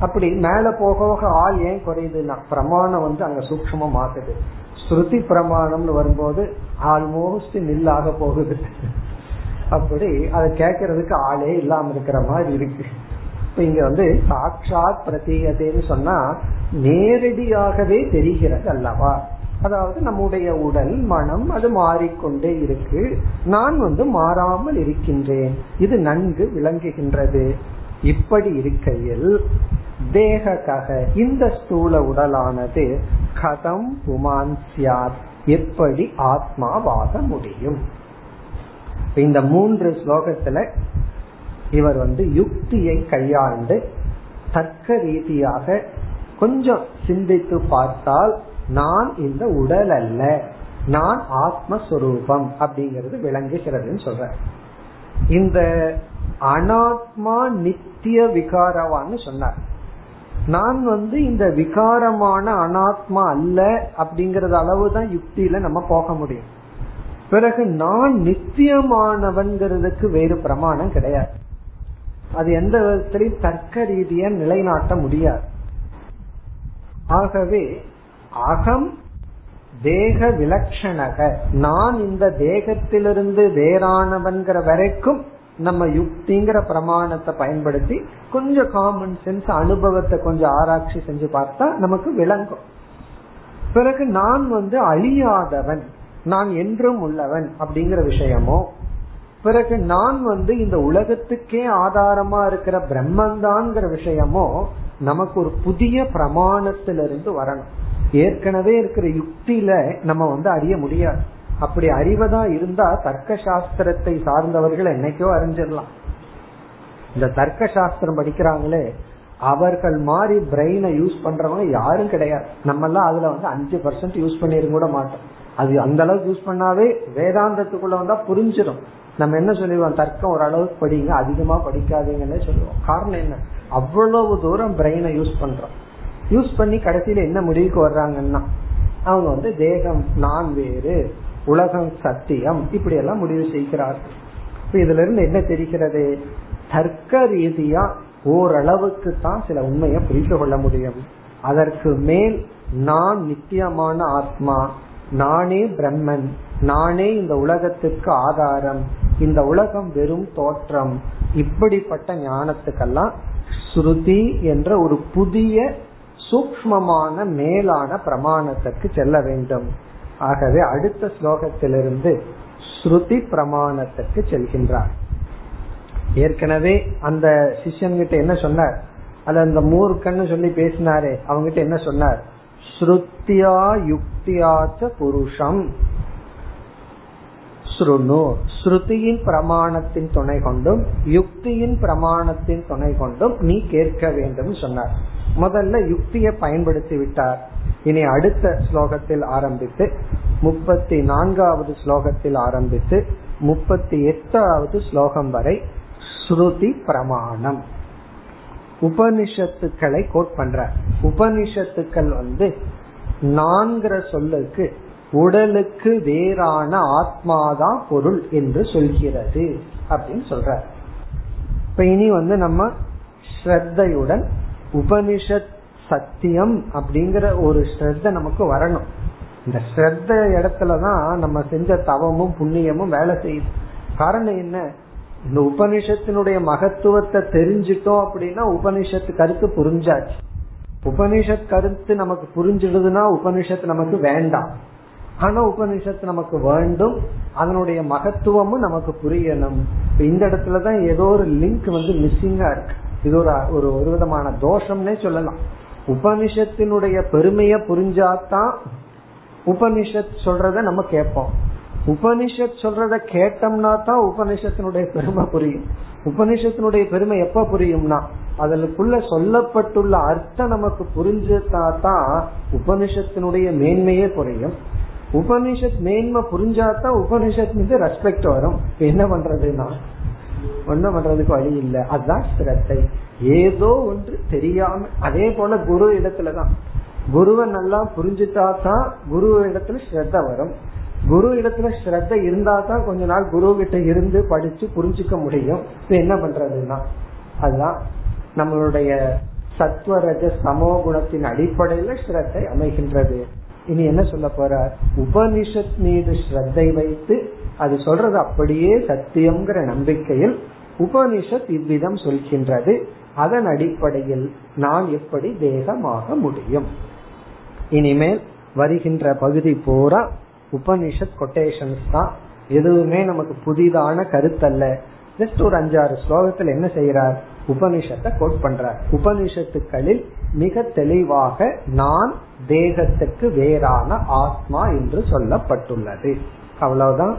அப்படி மேல போக போக ஆள் ஏன் குறையுதுன்னா பிரமாணம் வந்து அங்க சூக்மம் மாத்துது. ஸ்ருதி பிரமாணம்னு வரும்போது ஆல்மோஸ்ட் நில்லாக போகுது. அப்படி அதை கேட்கறதுக்கு ஆளே இல்லாம இருக்கிற மாதிரி இருக்கு. இப்ப இங்க வந்து சாட்சாத் பிரதீயதேன்னு சொன்னா நேரடியாகவே தெரிகிறது அல்லவா? அதாவது நம்முடைய உடல் மனம் அது மாறிக்கொண்டே இருக்கு. நான் வந்து மாறாமல் இருக்கின்றேன். இது நன்கு விளங்குகின்றது. இப்படி இருக்கையில் தேகக இந்த ஸ்தூல உடலானது கதம் புமான் சியாத் எப்படி ஆத்மாவாக முடியும்? இந்த மூன்று ஸ்லோகத்துல இவர் வந்து யுக்தியை கையாண்டு தர்க்க ரீதியாக கொஞ்சம் சிந்தித்து பார்த்தால் நான் இந்த உடல் அல்ல நான் ஆத்மஸ்வரூபம் அப்படிங்கிறது விளங்குகிறதுன்னு சொல்ற. இந்த அனாத்மா நித்திய விகாரவான்னு சொன்னார். நான் வந்து இந்த விகாரமான அனாத்மா அல்ல அப்படிங்கறது அளவுதான் யுக்தியில நம்ம போக முடியும். பிறகு நான் நித்தியமானவன்கிறதுக்கு வேறு பிரமாணம் கிடையாது. அது எந்த விதத்திலையும் தர்க்க ரீதியா நிலைநாட்ட முடியாது. ஆகவே அகம் தேக விலட்சணக நான் இந்த தேகத்திலிருந்து வேறானவன்கிற வரைக்கும் நம்ம யுக்திங்கிற பிரமாணத்தை பயன்படுத்தி கொஞ்சம் காமன் சென்ஸ் அனுபவத்தை கொஞ்சம் ஆராய்ச்சி செஞ்சு பார்த்தா நமக்கு விளங்கும். பிறகு நான் வந்து அழியாதவன் நான் என்றும் உள்ளவன் அப்படிங்கிற விஷயமோ பிறகு நான் வந்து இந்த உலகத்துக்கே ஆதாரமா இருக்கிற பிரம்மந்தான்ங்கிற விஷயமோ நமக்கு ஒரு புதிய பிரமாணத்திலிருந்து வரணும். ஏற்கனவே இருக்கிற யுக்தியில நம்ம வந்து அறிய முடியாது. அப்படி அறிவதா இருந்தா தர்க்க சாஸ்திரத்தை சார்ந்தவர்கள் என்னைக்கோ அறிஞ்சிடலாம். இந்த தர்க்க சாஸ்திரம் படிக்கிறாங்களே அவர்கள் மாதிரி பிரெயினை யூஸ் பண்றவங்க யாரும் கிடையாது. நம்ம எல்லாம் அதுல வந்து அஞ்சு பர்சன்ட் யூஸ் பண்ணிருக்க கூட மாட்டோம். அது அந்த அளவுக்கு யூஸ் பண்ணாவே வேதாந்தத்துக்குள்ள வந்தா புரிஞ்சிடும். நம்ம என்ன சொல்லுவோம் தர்க்கம் ஓரளவுக்கு படிங்க அதிகமா படிக்காதீங்கன்னு சொல்லுவோம். காரணம் என்ன? அவ்வளவு தூரம் பிரெயினை யூஸ் பண்றோம். யூஸ் பண்ணி கடைசியில என்ன முடிவுக்கு வர்றாங்கன்னா அவங்க வந்து தேகம் நான் வேறு உலகம் சத்தியம் இப்படி எல்லாம் முடிவு செய்கிறார்கள். இதுல இருந்து என்ன தெரிகிறது? தர்க்க ரீதியா ஓரளவுக்கு தான் சில உண்மையை புரிந்து கொள்ள முடியும். அதற்கு மேல் நான் நித்தியமான ஆத்மா நானே பிரம்மன் நானே இந்த உலகத்திற்கு ஆதாரம் இந்த உலகம் வெறும் தோற்றம். இப்படிப்பட்ட ஞானத்துக்கெல்லாம் ஸ்ருதி என்ற ஒரு புதிய சூக்மமான மேலான பிரமாணத்துக்கு செல்ல வேண்டும். ஆகவே அடுத்த ஸ்லோகத்திலிருந்து ஸ்ருதி பிரமாணத்துக்கு செல்கின்றார். ஏற்கனவே அந்த சிஷ்யன்கிட்ட என்ன சொன்னார்? அது அந்த மூர்க்கன்னு சொல்லி பேசினாரே அவங்கிட்ட என்ன சொன்னார்? ஸ்ருத்தியா யுக்தியாச்ச புருஷம். ஸ்ருணு ஸ்ருதியின் பிரமாணத்தின் துணை கொண்டும் யுக்தியின் பிரமாணத்தின் துணை கொண்டும் நீ கேட்க வேண்டும் சொன்னார். முதல்ல யுக்தியை பயன்படுத்தி விட்டார். இனி அடுத்த ஸ்லோகத்தில் ஆரம்பித்து முப்பத்தி நான்காவது ஸ்லோகத்தில் ஆரம்பித்து முப்பத்தி எட்டாவது ஸ்லோகம் வரை ஸ்ருதி பிரமாணம். உபனிஷத்துக்களை கோட் பண்ற. உபனிஷத்துக்கள் வந்து நான்கிற சொல்லுக்கு உடலுக்கு வேறான ஆத்மாதான் பொருள் என்று சொல்கிறது அப்படின்னு சொல்ற இப்ப இனி வந்து நம்ம ஸ்ரத்தையுடன் உபனிஷத் சத்தியம் அப்படிங்கிற ஒரு ஸ்ரத்த நமக்கு வரணும். இந்த ஸ்ரத்த இடத்துலதான் நம்ம செஞ்ச தவமும் புண்ணியமும் வேலை செய்யுது. காரணம் என்ன? இந்த உபனிஷத்தினுடைய மகத்துவத்தை தெரிஞ்சிட்டோம் அப்படின்னா உபனிஷத்து கருத்து புரிஞ்சாச்சு. உபனிஷத் கருத்து நமக்கு புரிஞ்சிடுதுன்னா உபனிஷத்து நமக்கு வேண்டாம். ஆனா உபனிஷத்து நமக்கு வேண்டும். அதனுடைய மகத்துவமும் நமக்கு புரியணும். இந்த இடத்துலதான் ஏதோ ஒரு லிங்க் வந்து மிஸ்ஸிங்கா இருக்கு. இது ஒரு ஒரு ஒரு விதமான தோஷம்னே சொல்லலாம். உபனிஷத்தினுடைய பெருமைய புரிஞ்சாதான் உபனிஷத் சொல்றத நம்ம கேட்போம். உபனிஷத் சொல்றத கேட்டோம்னா தான் உபனிஷத்தினுடைய பெருமை புரியும். உபனிஷத்தினுடைய பெருமை எப்ப புரியும்னா அதற்குள்ள சொல்லப்பட்டுள்ள அர்த்தம் நமக்கு புரிஞ்சதா தான் உபனிஷத்தினுடைய மேன்மையே புரியும் உபனிஷத் மேன்மை புரிஞ்சாதான் உபனிஷத் மீது ரெஸ்பெக்ட் வரும். என்ன பண்றதுன்னா ஒன்னும் பண்றதுக்கு வழி இல்லை. அதுதான் சிரத்தை. ஏதோ ஒன்று தெரியாம அதே போல குரு இடத்துலதான். குருவை நல்லா புரிஞ்சுட்டா தான் குரு இடத்துல ஸ்ரத்த வரும். குரு இடத்துல ஸ்ரத்த இருந்தா தான் கொஞ்ச நாள் குரு கிட்ட இருந்து படிச்சு புரிஞ்சுக்க முடியும். இப்ப என்ன பண்றதுன்னா அதுதான் நம்மளுடைய சத்வரஜ சமோ குணத்தின் அடிப்படையில ஸ்ரத்தை அமைகின்றது. இனி என்ன சொல்ல போற உபனிஷத் மீது ஸ்ரத்தை வைத்து அது சொல்றது அப்படியே சத்தியம்ங்கிற நம்பிக்கையில் உபனிஷத் இவ்விதம் சொல்கின்றது. அதன் அடிப்படையில் நான் எப்படி தேகமாக முடியும்? இனிமேல் வருகின்ற பகுதி பூரா உபனிஷத் கொட்டேஷன்ஸ் தான். எதுவுமே நமக்கு புதிதான கருத்தல்ல. ஜஸ்ட் ஒரு அஞ்சாறு ஸ்லோகத்தில் என்ன செய்யறார் உபனிஷத்தை கோட் பண்றார். உபனிஷத்துக்களில் மிக தெளிவாக நான் தேகத்துக்கு வேறான ஆத்மா என்று சொல்லப்பட்டுள்ளது அவ்வளவுதான்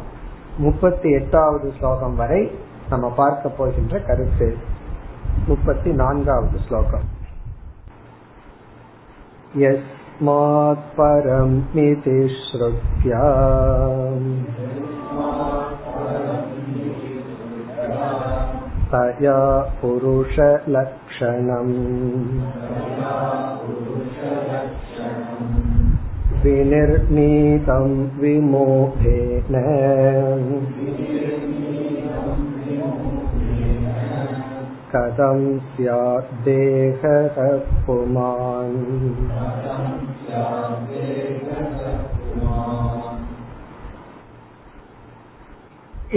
முப்பத்தி எட்டாவது ஸ்லோகம் வரை நம்ம பார்க்க போகின்ற கருத்து முப்பத்தி நான்காவது ஸ்லோகம் यस्मात् परमिति श्रुत्या तया पुरुषलक्षणम् विनिर्णीतं विमोहेन कथं स्याद्देहः पुमान्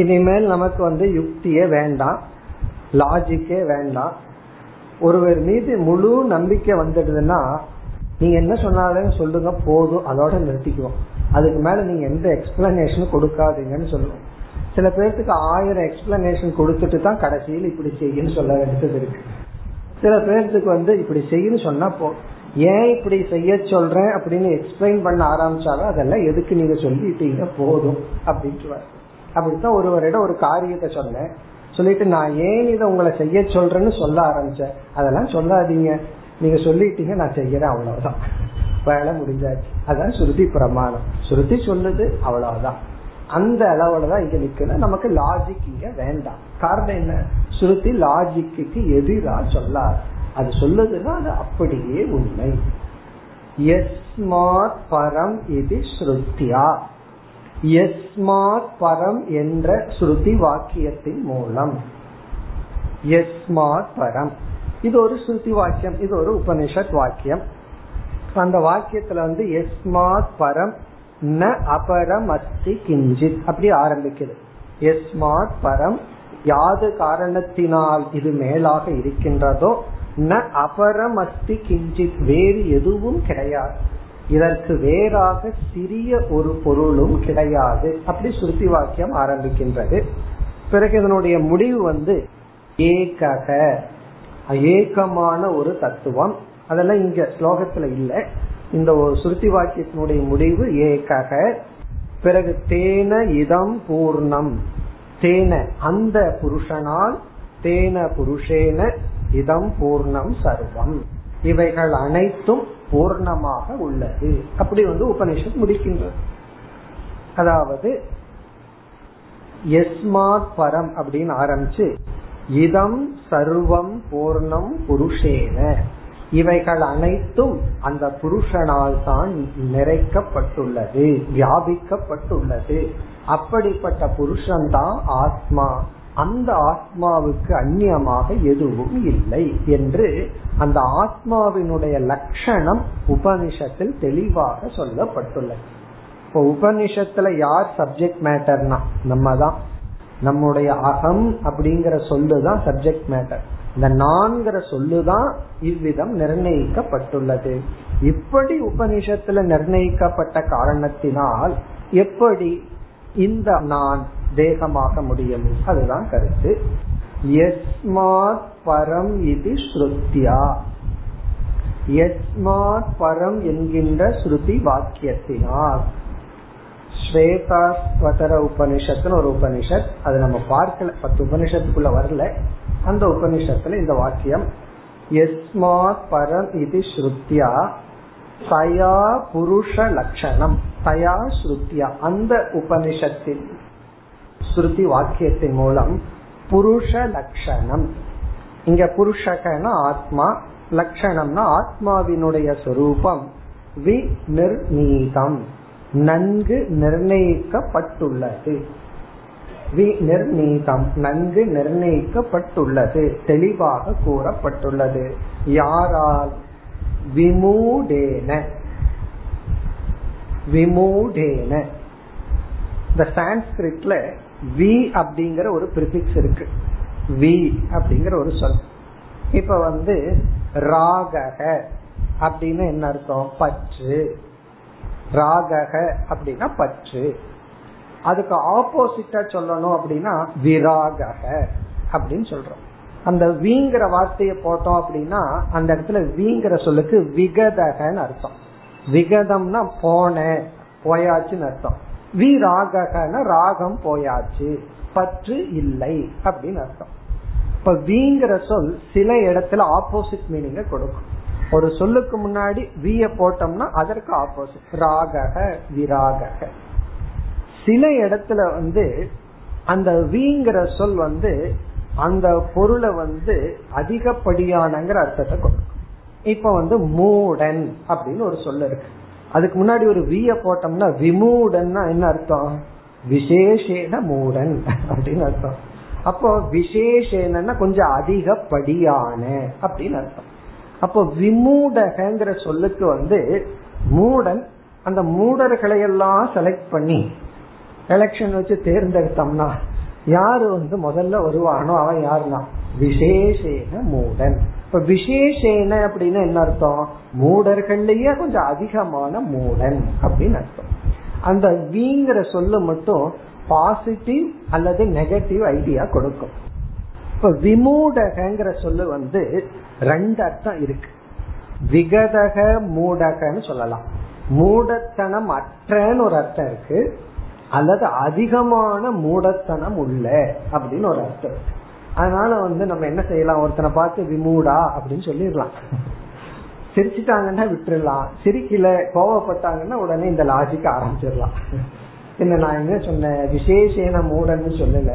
இனிமேல் நமக்கு வந்து யுக்தியே வேண்டாம் லாஜிக்கே வேண்டாம். ஒருவர் மீது முழு நம்பிக்கை வந்துடுதுன்னா நீங்க என்ன சொன்னாலும் சொல்லுங்க போதும் அதோட நிறுத்திக்குவோம். அதுக்கு மேல நீங்க எந்த எக்ஸ்பிளனேஷனும் கொடுக்காதீங்கன்னு சொல்லுவோம். சில பேர்த்துக்கு ஆயிரம் எக்ஸ்பிளனேஷன் கொடுத்துட்டு தான் கடைசியில் இப்படி செய்யுன்னு சொல்ல வேண்டியது இருக்கு. சில பேர்த்துக்கு வந்து இப்படி செய்யுன்னு சொன்னா போ ஏன் இப்படி செய்ய சொல்றேன்? அப்படின்னு எக்ஸ்பிளைன் பண்ண ஆரம்பிச்சாலும் அதெல்லாம் எதுக்கு நீங்க சொல்லிட்டீங்க? போதும் அப்படின்ட்டு அப்படித்தான் ஒருவரிடம் ஒரு காரியத்தை சொன்னேன். சொல்லிட்டு நான் ஏன் இதை உங்களை செய்ய சொல்றேன்னு சொல்ல ஆரம்பிச்சேன். அதெல்லாம் சொல்லாதீங்க. நீங்க சொல்லிட்டீங்க நான் செய்யறேன் அவ்வளவுதான். வேலை முடிஞ்சாச்சு. அதான் சுருதி பிரமாணம். சுருதி சொல்லுது அவ்வளவுதான். அந்த அளவுல தான் இங்க நிக்கல நமக்கு லாஜிக் இங்க வேண்டாம். காரணம் என்ன? சுருதி லாஜிக்கு எதிரா சொல்லாது. அது சொல்லுதுன்னா அது அப்படியே உண்மை. எஸ்மாத் பரம் இது ஸ்ருத்தியா எஸ்மாத் பரம் என்ற ஸ்ருதி வாக்கியத்தின் மூலம். எஸ்மாத் பரம். இது ஒரு ஸ்ருதி வாக்கியம் இது ஒரு உபனிஷத் வாக்கியம். அந்த வாக்கியத்துல வந்து எஸ்மாத் பரம் ந அபரம் அஸ்தி கிஞ்சித் அப்படி ஆரம்பிக்குது. எஸ்மாத் பரம் யாது காரணத்தினால் இது மேலாக இருக்கின்றதோ ந அபரம் அஸ்தி கிஞ்சித் வேறு எதுவும் கிடையாது. இதற்கு வேறாக சிறிய ஒரு பொருளும் கிடையாது. அப்படி சுருத்தி வாக்கியம் ஆரம்பிக்கின்றது. பிறகு இதனுடைய முடிவு வந்து ஏகக. ஏகமான ஒரு தத்துவம். அதெல்லாம் இங்க ஸ்லோகத்துல இல்ல. இந்த ஒரு சுருத்தி வாக்கியத்தினுடைய முடிவு ஏகக. பிறகு தேன இதம் பூர்ணம். தேன அந்த புருஷனால் தேன புருஷேன இதம் பூர்ணம் சர்வம். இவைகள் அனைத்தும் பூர்ணமாக உள்ளது. அப்படி வந்து உபனிஷத் முடிக்கின்றது. அதாவது எஸ்மாத் பரம் அப்படின்னு ஆரம்பிச்சு இதம் சர்வம் பூர்ணம் புருஷேன. இவைகள் அனைத்தும் அந்த புருஷனால் தான் நிறைக்கப்பட்டுள்ளது வியாபிக்கப்பட்டுள்ளது. அப்படிப்பட்ட புருஷன் தான் ஆத்மா. அந்த ஆத்மாவுக்கு அந்நியமாக எதுவும் இல்லை என்று அந்த ஆத்மாவினுடைய லட்சணம் உபனிஷத்தில் தெளிவாக சொல்லப்பட்டுள்ளது. இப்போ உபனிஷத்துல யார் சப்ஜெக்ட் மேட்டர்னா நம்ம தான் நம்முடைய அகம் அப்படிங்கிற சொல்லுதான் சப்ஜெக்ட் மேட்டர் இந்த நான்கிற சொல்லுதான் இவ்விதம் நிர்ணயிக்கப்பட்டுள்ளது. இப்படி உபனிஷத்துல நிர்ணயிக்கப்பட்ட காரணத்தினால் எப்படி இந்த நான் தேகமாக முடியும். அதுதான் கருத்து. எஸ்மாத் பரம் இது ஸ்ருத்தியா எஸ்மாத் பரம் என்கின்ற ஸ்ருதி வாக்கியத்தினால். ஸ்வேதாஸ்வதர உபனிஷத்துன்னு ஒரு உபனிஷத். அது நம்ம பார்க்கல. பத்து உபனிஷத்துக்குள்ள வரல. அந்த உபனிஷத்துல இந்த வாக்கியம். எஸ்மாத் பரம் இது ஸ்ருத்தியா தயா புருஷ லட்சணம் தயா ஸ்ருத்தியா அந்த உபனிஷத்தின் ஸ்ருதி வாக்கியத்தின் மூலம் புருஷ லட்சணம் இங்க புருஷகன ஆத்மா லட்சணம்னா ஆத்மாவினுடைய சொரூபம். வி நிர்ணீதம் நன்கு நிர்ணயிக்கப்பட்டுள்ளது. வி நிர்ணீதம் நன்கு நிர்ணயிக்கப்பட்டுள்ளது. தெளிவாக கூறப்பட்டுள்ளது. யாரால்? விமூடேன. விமூடேன. இந்த சான்ஸ்கிரிட்ல வி அப்படிங்கிற ஒரு பிரிபிக்ஸ் இருக்கு. வி அப்படிங்கிற ஒரு சொல். இப்ப வந்து ராகக அப்படின்னு என்ன அர்த்தம்? பற்று. ராகக அப்படின்னா பற்று. அதுக்கு ஆப்போசிட்டா சொல்லணும் அப்படின்னா விராகக அப்படின்னு சொல்றோம். அந்த வீங்கிற வார்த்தையை போட்டோம் அப்படின்னா அந்த இடத்துல வீங்கிற சொல்லுக்கு விகதகன்னு அர்த்தம். விகதம்னா போன போயாச்சுன்னு அர்த்தம். விராகன ராகம் போயாச்சு. பற்று இல்லை அப்படின்னு அர்த்தம். இப்ப வீங்கிற சொல் சில இடத்துல ஆப்போசிட் மீனிங்க கொடுக்கும். ஒரு சொல்லுக்கு முன்னாடி விய போட்டோம்னா அதற்கு ஆப்போசிட் ராகக விராகக. சில இடத்துல வந்து அந்த வீங்கிற சொல் வந்து அந்த பொருளை வந்து அதிகப்படியானங்கிற அர்த்தத்தை கொடுக்கும். இப்ப வந்து மூடன் அப்படின்னு ஒரு சொல்ல இருக்கு. அதுக்கு முன்னாடி ஒரு விய போட்டோம்னா விமூடன்னா என்ன அர்த்தம்? விசேஷேன மூடன் அப்படின்னு அர்த்தம். அப்போ விசேஷேனா கொஞ்சம் அதிகப்படியான அப்படின்னு அர்த்தம். அப்போ விமூடகங்கிற சொல்லுக்கு வந்து மூடன் அந்த மூடர்களை எல்லாம் செலக்ட் பண்ணி எலெக்ஷன் வச்சு தேர்ந்தெடுத்தோம்னா யாரு வந்து முதல்ல வருவானோ அவன் யாருன்னா? விசேஷேன மூடன். இப்ப விசேஷேன அப்படின்னு என்ன அர்த்தம்? மூடர்கள்லயே கொஞ்சம் அதிகமான மூடன் அப்படின்னு அர்த்தம். அந்த வீங்கிற சொல்லு மட்டும் பாசிட்டிவ் அல்லது நெகட்டிவ் ஐடியா கொடுக்கும். இப்ப விமூடகங்கிற சொல்லு வந்து ரெண்டு அர்த்தம் இருக்கு. விகதக மூடகன்னு சொல்லலாம். மூடத்தனம் அற்றன்னு ஒரு அர்த்தம் இருக்கு. அல்லது அதிகமான மூடத்தனம் உள்ள அப்படின்னு ஒரு அர்த்தம் இருக்கு. அதனால வந்து நம்ம என்ன செய்யலாம்? ஒருத்தனை பார்த்து விமூடா அப்படின்னு சொல்லிடலாம். சிரிச்சிட்டாங்கன்னா விட்டுடலாம் சிரிக்கல கோவப்பட்டாங்கன்னா உடனே இந்த லாஜிக் ஆரம்பிச்சிடலாம். என்ன நான் என்ன சொன்னேன்? விசேஷன மூடன்னு சொல்லல.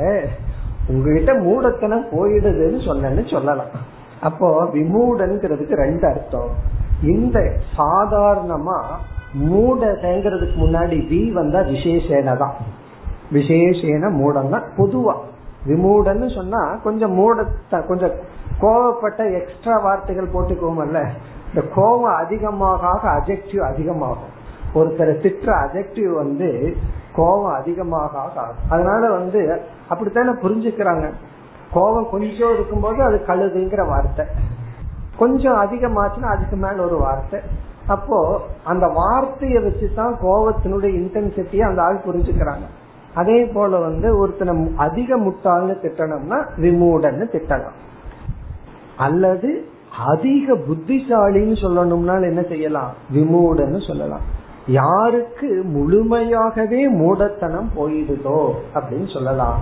உங்ககிட்ட மூடத்தனம் போயிடுதுன்னு சொன்னேன்னு சொல்லலாம். அப்போ விமூடன்கிறதுக்கு ரெண்டு அர்த்தம். இந்த சாதாரணமா மூடங்கிறதுக்கு முன்னாடி வி வந்தா விசேஷேன தான் விசேஷேன மூடம் தான் பொதுவா. விமூடன்னு சொன்னா கொஞ்சம் மூட கொஞ்சம் கோவப்பட்ட எக்ஸ்ட்ரா வார்த்தைகள் போட்டுக்கோமல்ல இந்த கோவம் அதிகமாக அஜெக்டிவ் அதிகமாகும். ஒருத்தரை திட்ட அஜெக்டிவ் வந்து கோபம் அதிகமாக ஆகும் அதனால வந்து அப்படித்தானே புரிஞ்சுக்கிறாங்க. கோபம் கொஞ்சம் இருக்கும்போது அது கழுதுங்கிற வார்த்தை. கொஞ்சம் அதிகமாச்சுன்னா அதுக்கு மேல ஒரு வார்த்தை. அப்போ அந்த வார்த்தையை வச்சுதான் கோபத்தினுடைய இன்டென்சிட்டியை அந்த ஆள் புரிஞ்சுக்கிறாங்க. அதே போல வந்து ஒருத்தனை அதிக முட்டாள்னு திட்டணும்னா விமூடன்னு திட்டலாம். அல்லது அதிக புத்திசாலின்னு சொல்லணும்னா என்ன செய்யலாம்? விமூடன்னு சொல்லலாம். யாருக்கு முழுமையாகவே மூடத்தனம் போயிடுதோ அப்படின்னு சொல்லலாம்.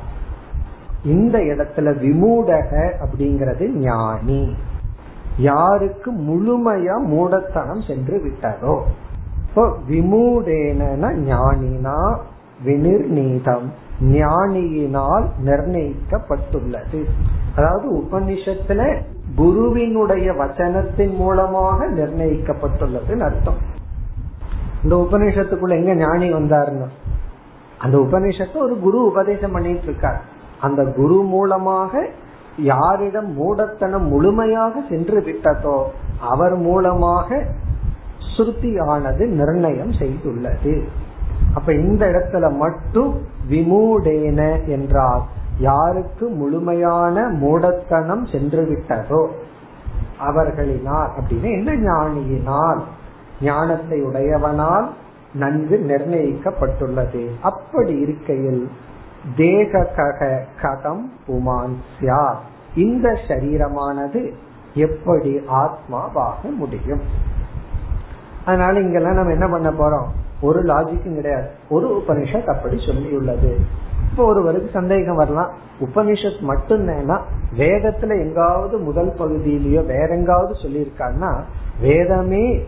இந்த இடத்துல விமூடக அப்படிங்கறது ஞானி. யாருக்கு முழுமையா மூடத்தனம் சென்று விட்டதோ? இப்போ விமூடேன ஞானினா வினிர்நீதம் ஞானியினால் நிர்ணயிக்கப்பட்டுள்ளது. அதாவது உபனிஷத்துல குருவினுடைய வச்சனத்தின் மூலமாக நிர்ணயிக்கப்பட்டுள்ளதுன்னு அர்த்தம். இந்த உபநிஷத்துக்குள்ள எங்க ஞானி வந்தாருன்னு? அந்த உபநிஷத்தை ஒரு குரு உபதேசம் பண்ணிட்டு இருக்கார் அந்த குரு மூலமாக யாரிடம் மூடத்தனம் முழுமையாக சென்று விட்டதோ அவர் மூலமாக ஸ்ருதியானது நிர்ணயம் செய்துள்ளது. அப்ப இந்த இடத்துல மட்டும் விமூடேன என்றால் யாருக்கு முழுமையான மூடத்தனம் சென்று விட்டதோ அவர்களினால் அப்படின்னு என்ன ஞானியினால்? ஞானத்தை உடையவனால் நன்கு நிர்ணயிக்கப்பட்டுள்ளது. அப்படி இருக்கையில் தேக கக கதம் புமான் இந்த சரீரமானது எப்படி ஆத்மாவாக முடியும்? அதனால இங்கெல்லாம் நம்ம என்ன பண்ண போறோம்? ஒரு லாஜிக்கும் கிடையாது. ஒரு உபனிஷத் அப்படி சொல்லியுள்ளது. இப்போ ஒருவருக்கு சந்தேகம் வரலாம். உபனிஷத் மட்டும்தான் வேதத்துல எங்காவது முதல் பகுதியிலயோ வேற எங்காவது சொல்லியிருக்காங்கன்னா வேதமே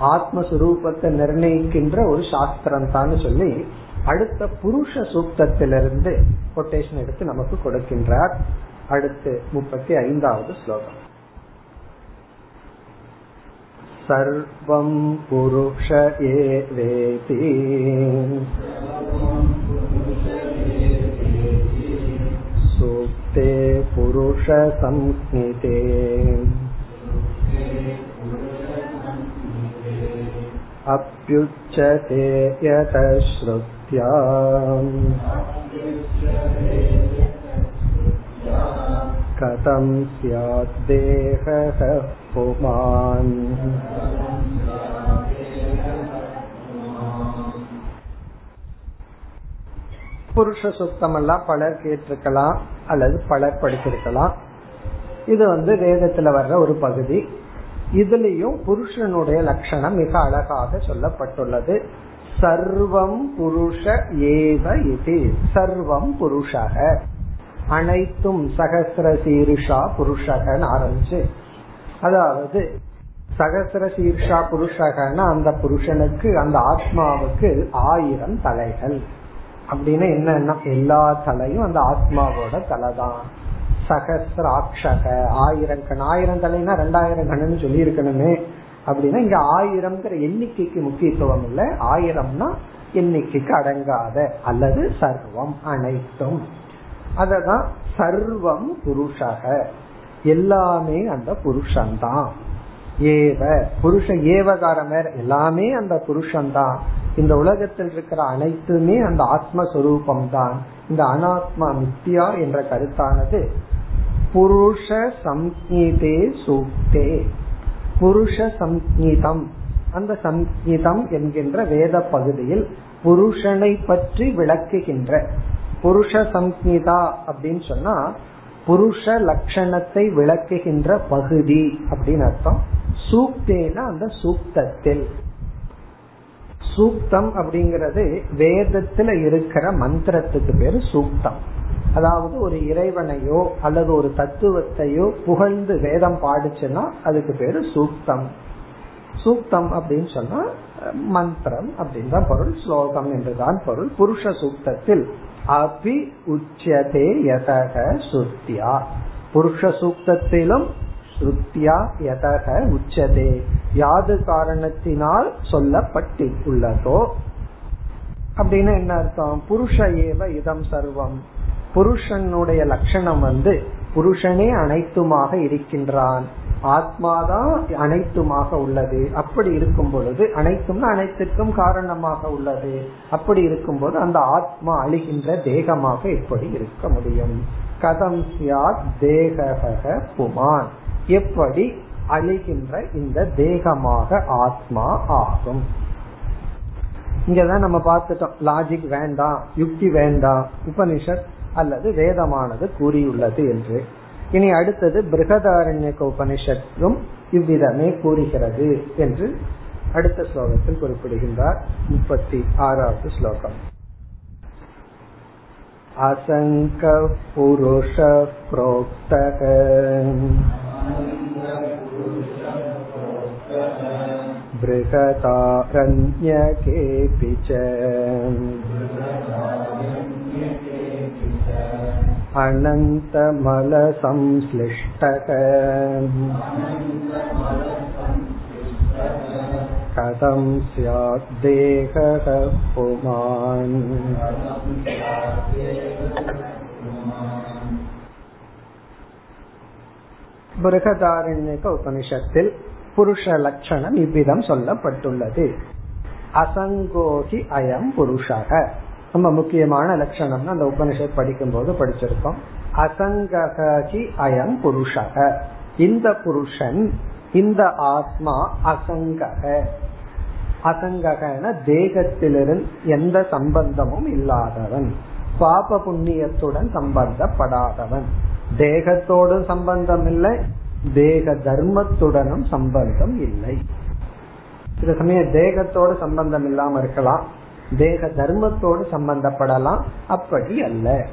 ஆத்மஸ்வரூபத்தை நிர்ணயிக்கின்ற ஒரு சாஸ்திரம் தான் சொல்லி அடுத்த புருஷ சூக்தத்திலிருந்து கொட்டேஷன் எடுத்து நமக்கு கொடுக்கின்றார். அடுத்து முப்பத்தி ஐந்தாவது ஸ்லோகம். सर्वं पुरुष एवेति सूक्ते पुरुषसंज्ञिते अप्युच्यते यतः श्रुत्या कथं स्याद्देहः पुमान् புருஷ சுத்தம் எல்லாம் பலர் கேட்டிருக்கலாம் அல்லது பலர் படிச்சிருக்கலாம் இது வந்து வேதத்துல வர்ற ஒரு பகுதி இதுலயும் புருஷனுடைய லட்சணம் மிக அழகாக சொல்லப்பட்டுள்ளது சர்வம் புருஷ ஏவ இது சர்வம் புருஷக அனைத்தும் சகசிர சீருஷா புருஷகன்னு ஆரம்பிச்சு அதாவது சகசர சீர்ஷா புருஷகன்னா அந்த புருஷனுக்கு அந்த ஆத்மாவுக்கு ஆயிரம் தலைகள். அப்படின்னு என்னன்னா எல்லா தலையும் அந்த ஆத்மாவோட தலை தான் சகசிராட்சக ஆயிரம் கண். ஆயிரம் தலைனா ரெண்டாயிரம் கண்ணுன்னு சொல்லி இருக்கணுமே அப்படின்னா இங்க ஆயிரம்ங்கிற எண்ணிக்கைக்கு முக்கியத்துவம் இல்லை. ஆயிரம்னா எண்ணிக்கைக்கு அடங்காத அல்லது சர்வம் அனைத்தும். அததான் சர்வம் புருஷக. எல்லாமே அந்த புருஷன்தான். ஏவ புருஷ ஏவகாரம் வேற எல்லாமே அந்த புருஷன்தான். இந்த உலகத்தில் இருக்கிற அனைத்துமே அந்த ஆத்மஸ்வரூபம் தான் இந்த அனாத்மா மித்தியா என்ற கருத்தானது. புருஷ சம்ஹீதே சூக்தே. புருஷ சம்ஹீதம் அந்த சம்ஹீதம் என்கின்ற வேத பகுதியில் புருஷனை பற்றி விளக்குகின்ற. புருஷ சம்ஹீதா அப்படின்னு சொன்னா புருஷ லட்சணத்தை விளக்குகின்ற பகுதி அப்படின்னு அர்த்தம். சூக்தேனா அந்த சூக்தத்தில். சூக்தம் அப்படிங்கிறது வேதத்துல இருக்கிற மந்திரத்துக்கு பேரு சூக்தம். அதாவது ஒரு இறைவனையோ அல்லது ஒரு தத்துவத்தையோ புகழ்ந்து வேதம் பாடிச்சுன்னா அதுக்கு பேரு சூக்தம். சூக்தம் அப்படின்னு சொன்னா மந்திரம் அப்படின்னு தான் பொருள் ஸ்லோகம் என்றுதான் பொருள் புருஷ சூக்தத்தில். அபி உச்சதே யதக சுத்தியா புருஷ சூக்தத்திலும் ஸ்ருத்தியா யதக உச்சதே. யாது காரணத்தினால் சொல்லப்பட்டுள்ளதோ அப்படின்னு என்ன அர்த்தம்? புருஷ ஏவ இதம் சர்வம். புருஷனுடைய லட்சணம் வந்து புருஷனே அனைத்துமாக இருக்கின்றான். ஆத்மாதான் அனைத்துமாக உள்ளது. அப்படி இருக்கும் பொழுது அனைத்தும் அனைத்துக்கும் காரணமாக உள்ளது. அப்படி இருக்கும்போது அந்த ஆத்மா அழிகின்ற தேகமாக எப்படி இருக்க முடியும். கதம் சியாத் தேக புமான். எப்படி அழிகின்ற இந்த தேகமாக ஆத்மா ஆகும். இங்கதான் நம்ம பார்த்துட்டோம். லாஜிக் வேண்டாம் யுக்தி வேண்டாம் உபனிஷத் அல்லது வேதமானது கூறியுள்ளது என்று. இனி அடுத்தது பிருகதாரண்யக உபனிஷத்தும் இவ்விதமே கூறுகிறது என்று அடுத்த ஸ்லோகத்தில் குறிப்பிடுகின்றார் முப்பத்தி ஆறாவது ஸ்லோகம் அசங்க புருஷ புரோக்தக बृहदारण्यकेऽपि च अनन्तमलसंश्लिष्टक कथं स्याद्देहः पुमान् பிருகதாரண்யக உபனிஷத்தில் புருஷ லட்சணம் இவ்விதம் சொல்லப்பட்டுள்ளது அசங்கோகி அயம் புருஷக ரொம்ப முக்கியமான லட்சணம் அந்த உபனிஷத் படிக்கும் போது படிச்சிருக்கோம் அசங்ககி அயம் புருஷக இந்த புருஷன் இந்த ஆத்மா அசங்கக அசங்ககன தேகத்திலிருந்து எந்த சம்பந்தமும் இல்லாதவன். பாப புண்ணியத்துடன் சம்பந்தப்படாதவன். தேகத்தோடு சம்பந்தம் இல்லை தேக தர்மத்துடனும் சம்பந்தம் இல்லை. சில சமயம் தேகத்தோடு சம்பந்தம் இல்லாம இருக்கலாம். தேக தர்மத்தோடு சம்பந்தப்படலாம். அப்படி அல்ல.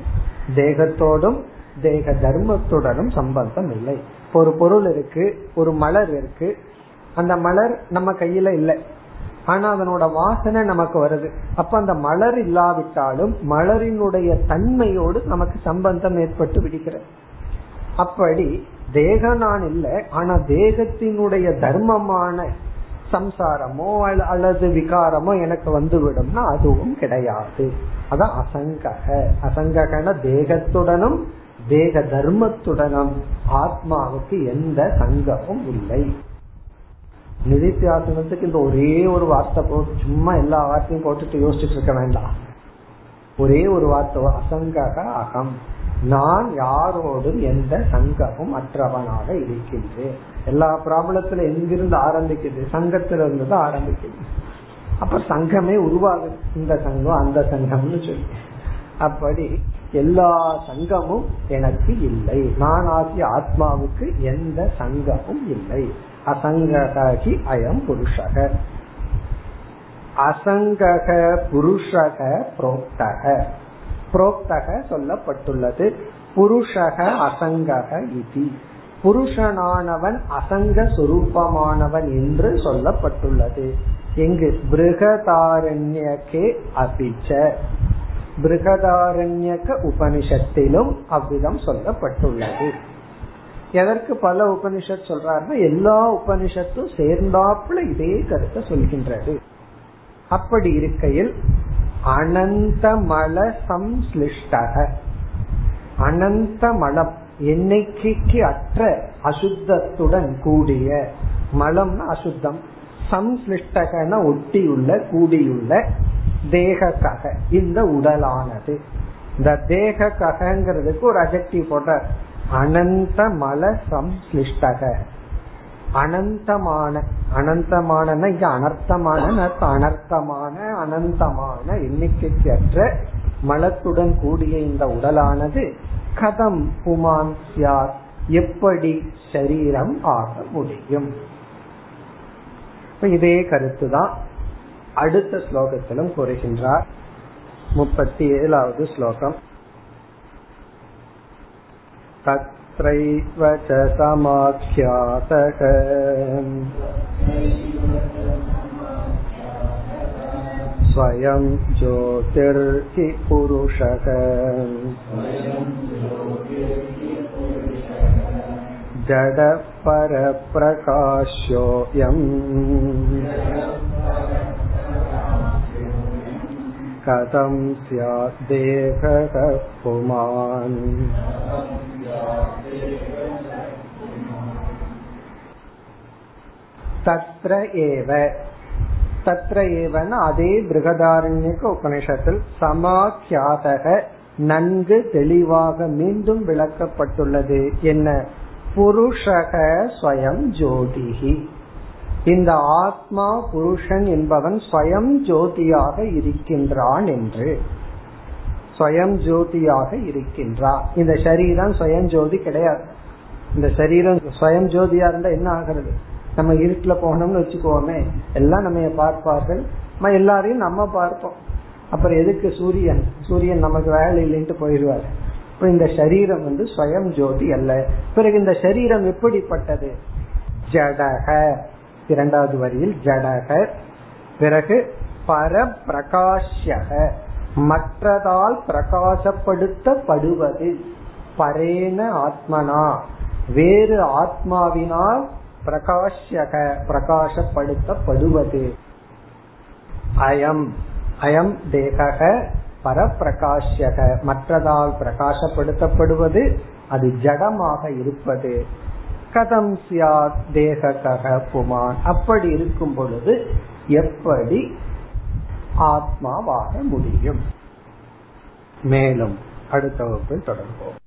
தேகத்தோடும் தேக தர்மத்துடனும் சம்பந்தம் இல்லை. ஒரு பொருள் இருக்கு ஒரு மலர் இருக்கு. அந்த மலர் நம்ம கையில இல்லை. ஆனா அதனோட வாசனை நமக்கு வருது. அப்ப அந்த மலர் இல்லாவிட்டாலும் மலரினுடைய தன்மையோடு நமக்கு சம்பந்தம் ஏற்பட்டு விடுகிறது. அப்படி தேக நான் இல்லை ஆனா தேகத்தினுடைய தர்மமான சம்சாரமோ அல்லது விகாரமோ எனக்கு வந்து விடும்னா அதுவும் கிடையாது. அதான் அசங்கக. அசங்ககன தேகத்துடனும் தேக தர்மத்துடனும் ஆத்மாவுக்கு எந்த சங்கமும் இல்லை. நிதித்தியாசனத்துக்கு இந்த ஒரே ஒரு வார்த்தை போட்டு சும்மா எல்லா வார்த்தையும் போட்டுட்டு யோசிச்சுட்டு இருக்க வேண்டாம். ஒரே ஒரு வார்த்தை அசங்கக அகம். நான் யாரோடும் எந்த சங்கமும் அற்றவனாக இருக்கின்றேன். எல்லா ப்ராப்ளத்துல எங்கிருந்து ஆரம்பிக்குது? சங்கத்துல இருந்து தான் ஆரம்பிக்குது. அப்ப சங்கமே உருவாகுது. இந்த சங்கம் அந்த சங்கம்னு சொல்லி. அப்படி எல்லா சங்கமும் எனக்கு இல்லை. நான் ஆகிய ஆத்மாவுக்கு எந்த சங்கமும் இல்லை. அசங்ககி அயம் புருஷக. அசங்கக புருஷக புரோக்தக. புரோக்தக சொல்லப்பட்டுள்ளது. புருஷக அசங்கக இது. புருஷனானவன் அசங்க சுரூபமானவன் என்று சொல்லப்பட்டுள்ளது. எங்கு பிருகதாரண்யக்கே அபிச்ச. பிருகதாரண்யக உபனிஷத்திலும் அவ்விதம் சொல்லப்பட்டுள்ளது. எதற்கு பல உபனிஷத் சொல்றாருன்னா எல்லா உபனிஷத்தும் சேர்ந்தாப்புல இதே கருத்தை சொல்கின்றது. அப்படி இருக்கையில் அனந்த மல சம்ஸ்லிஷ்டக அனந்த மலம் எண்ணிக்கைக்கு அற்ற அசுத்தத்துடன் கூடிய மலம்னா அசுத்தம் சம்ஸ்லிஷ்டகன ஒட்டியுள்ள கூடியுள்ள தேகக்கக இந்த உடலானது. இந்த தேக ககங்கிறதுக்கு ஒரு அஜெக்டிவ் போட்ட அனந்த மல சம்ஸ்லிஷ்டக அனந்தமான அனந்தமான இங்க அனர்த்தமான அனர்த்தமான அனந்தமான எண்ணிக்கைக்கு அற்ற மலத்துடன் கூடிய இந்த உடலானது கதம் புமான் யார் எப்படி சரீரம் ஆக முடியும் இதே கருத்துதான் அடுத்த ஸ்லோகத்திலும் கூறுகின்றார் முப்பத்தி ஏழாவது ஸ்லோகம் तत्रैव च समाख्यातः स्वयं ज्योतिर्हि पुरुषः जडपरप्रकाश्योऽयम् कथं स्यात् देहः पुमान् तत्र एव தத்ர ஏவன அதே பிருகதாரண்யක உபனிஷத்தில் சமாக்கியாதக நன்கு தெளிவாக மீண்டும் விளக்கப்பட்டுள்ளது. என்ன? புருஷக ஸ்வயம் ஜோதிகி இந்த ஆத்மா புருஷன் என்பவன் ஸ்வயம் ஜோதியாக இருக்கின்றான் என்று. ஸ்வயம் ஜோதியாக இருக்கின்றான். இந்த சரீரம் ஸ்வயம் ஜோதி கிடையாது. இந்த சரீரம் ஸ்வயம் ஜோதியா இருந்தா என்ன ஆகிறது? நம்ம இருட்டுல போகணும்னு வச்சுக்கோமே எல்லாம் நம்ம பார்ப்பார்கள். நம்ம எல்லாரையும் நம்ம பார்ப்போம். அப்புறம் எதுக்கு சூரியன்? சூரியன் நமக்கு வேலை இல்லைன்ட்டு போயிடுவார். இப்ப இந்த சரீரம் வந்து ஸ்வயம் ஜோதி அல்ல. பிறகு இந்த சரீரம் எப்படிப்பட்டது? ஜடக. இரண்டாவது வரியில் ஜடக. பிறகு பர பிரகாஷக மற்றதால் பிரகாசப்படுத்தப்படுவது. பரேன ஆத்மனா. வேறு ஆத்மாவினால் பிரகாஷ்யக பிரகாசப்படுத்தப்படுவது அயம் அயம் தேகக பரப்பிரகாஷ்யக. மற்றதால் பிரகாசப்படுத்தப்படுவது அது ஜடமாக இருப்பது. கதம் சியாத் தேகக புமான். அப்படி இருக்கும் பொழுது எப்படி ஆத்மாவாக முடியும்? மேலும் அடுத்த வகுப்பில் தொடர்போம்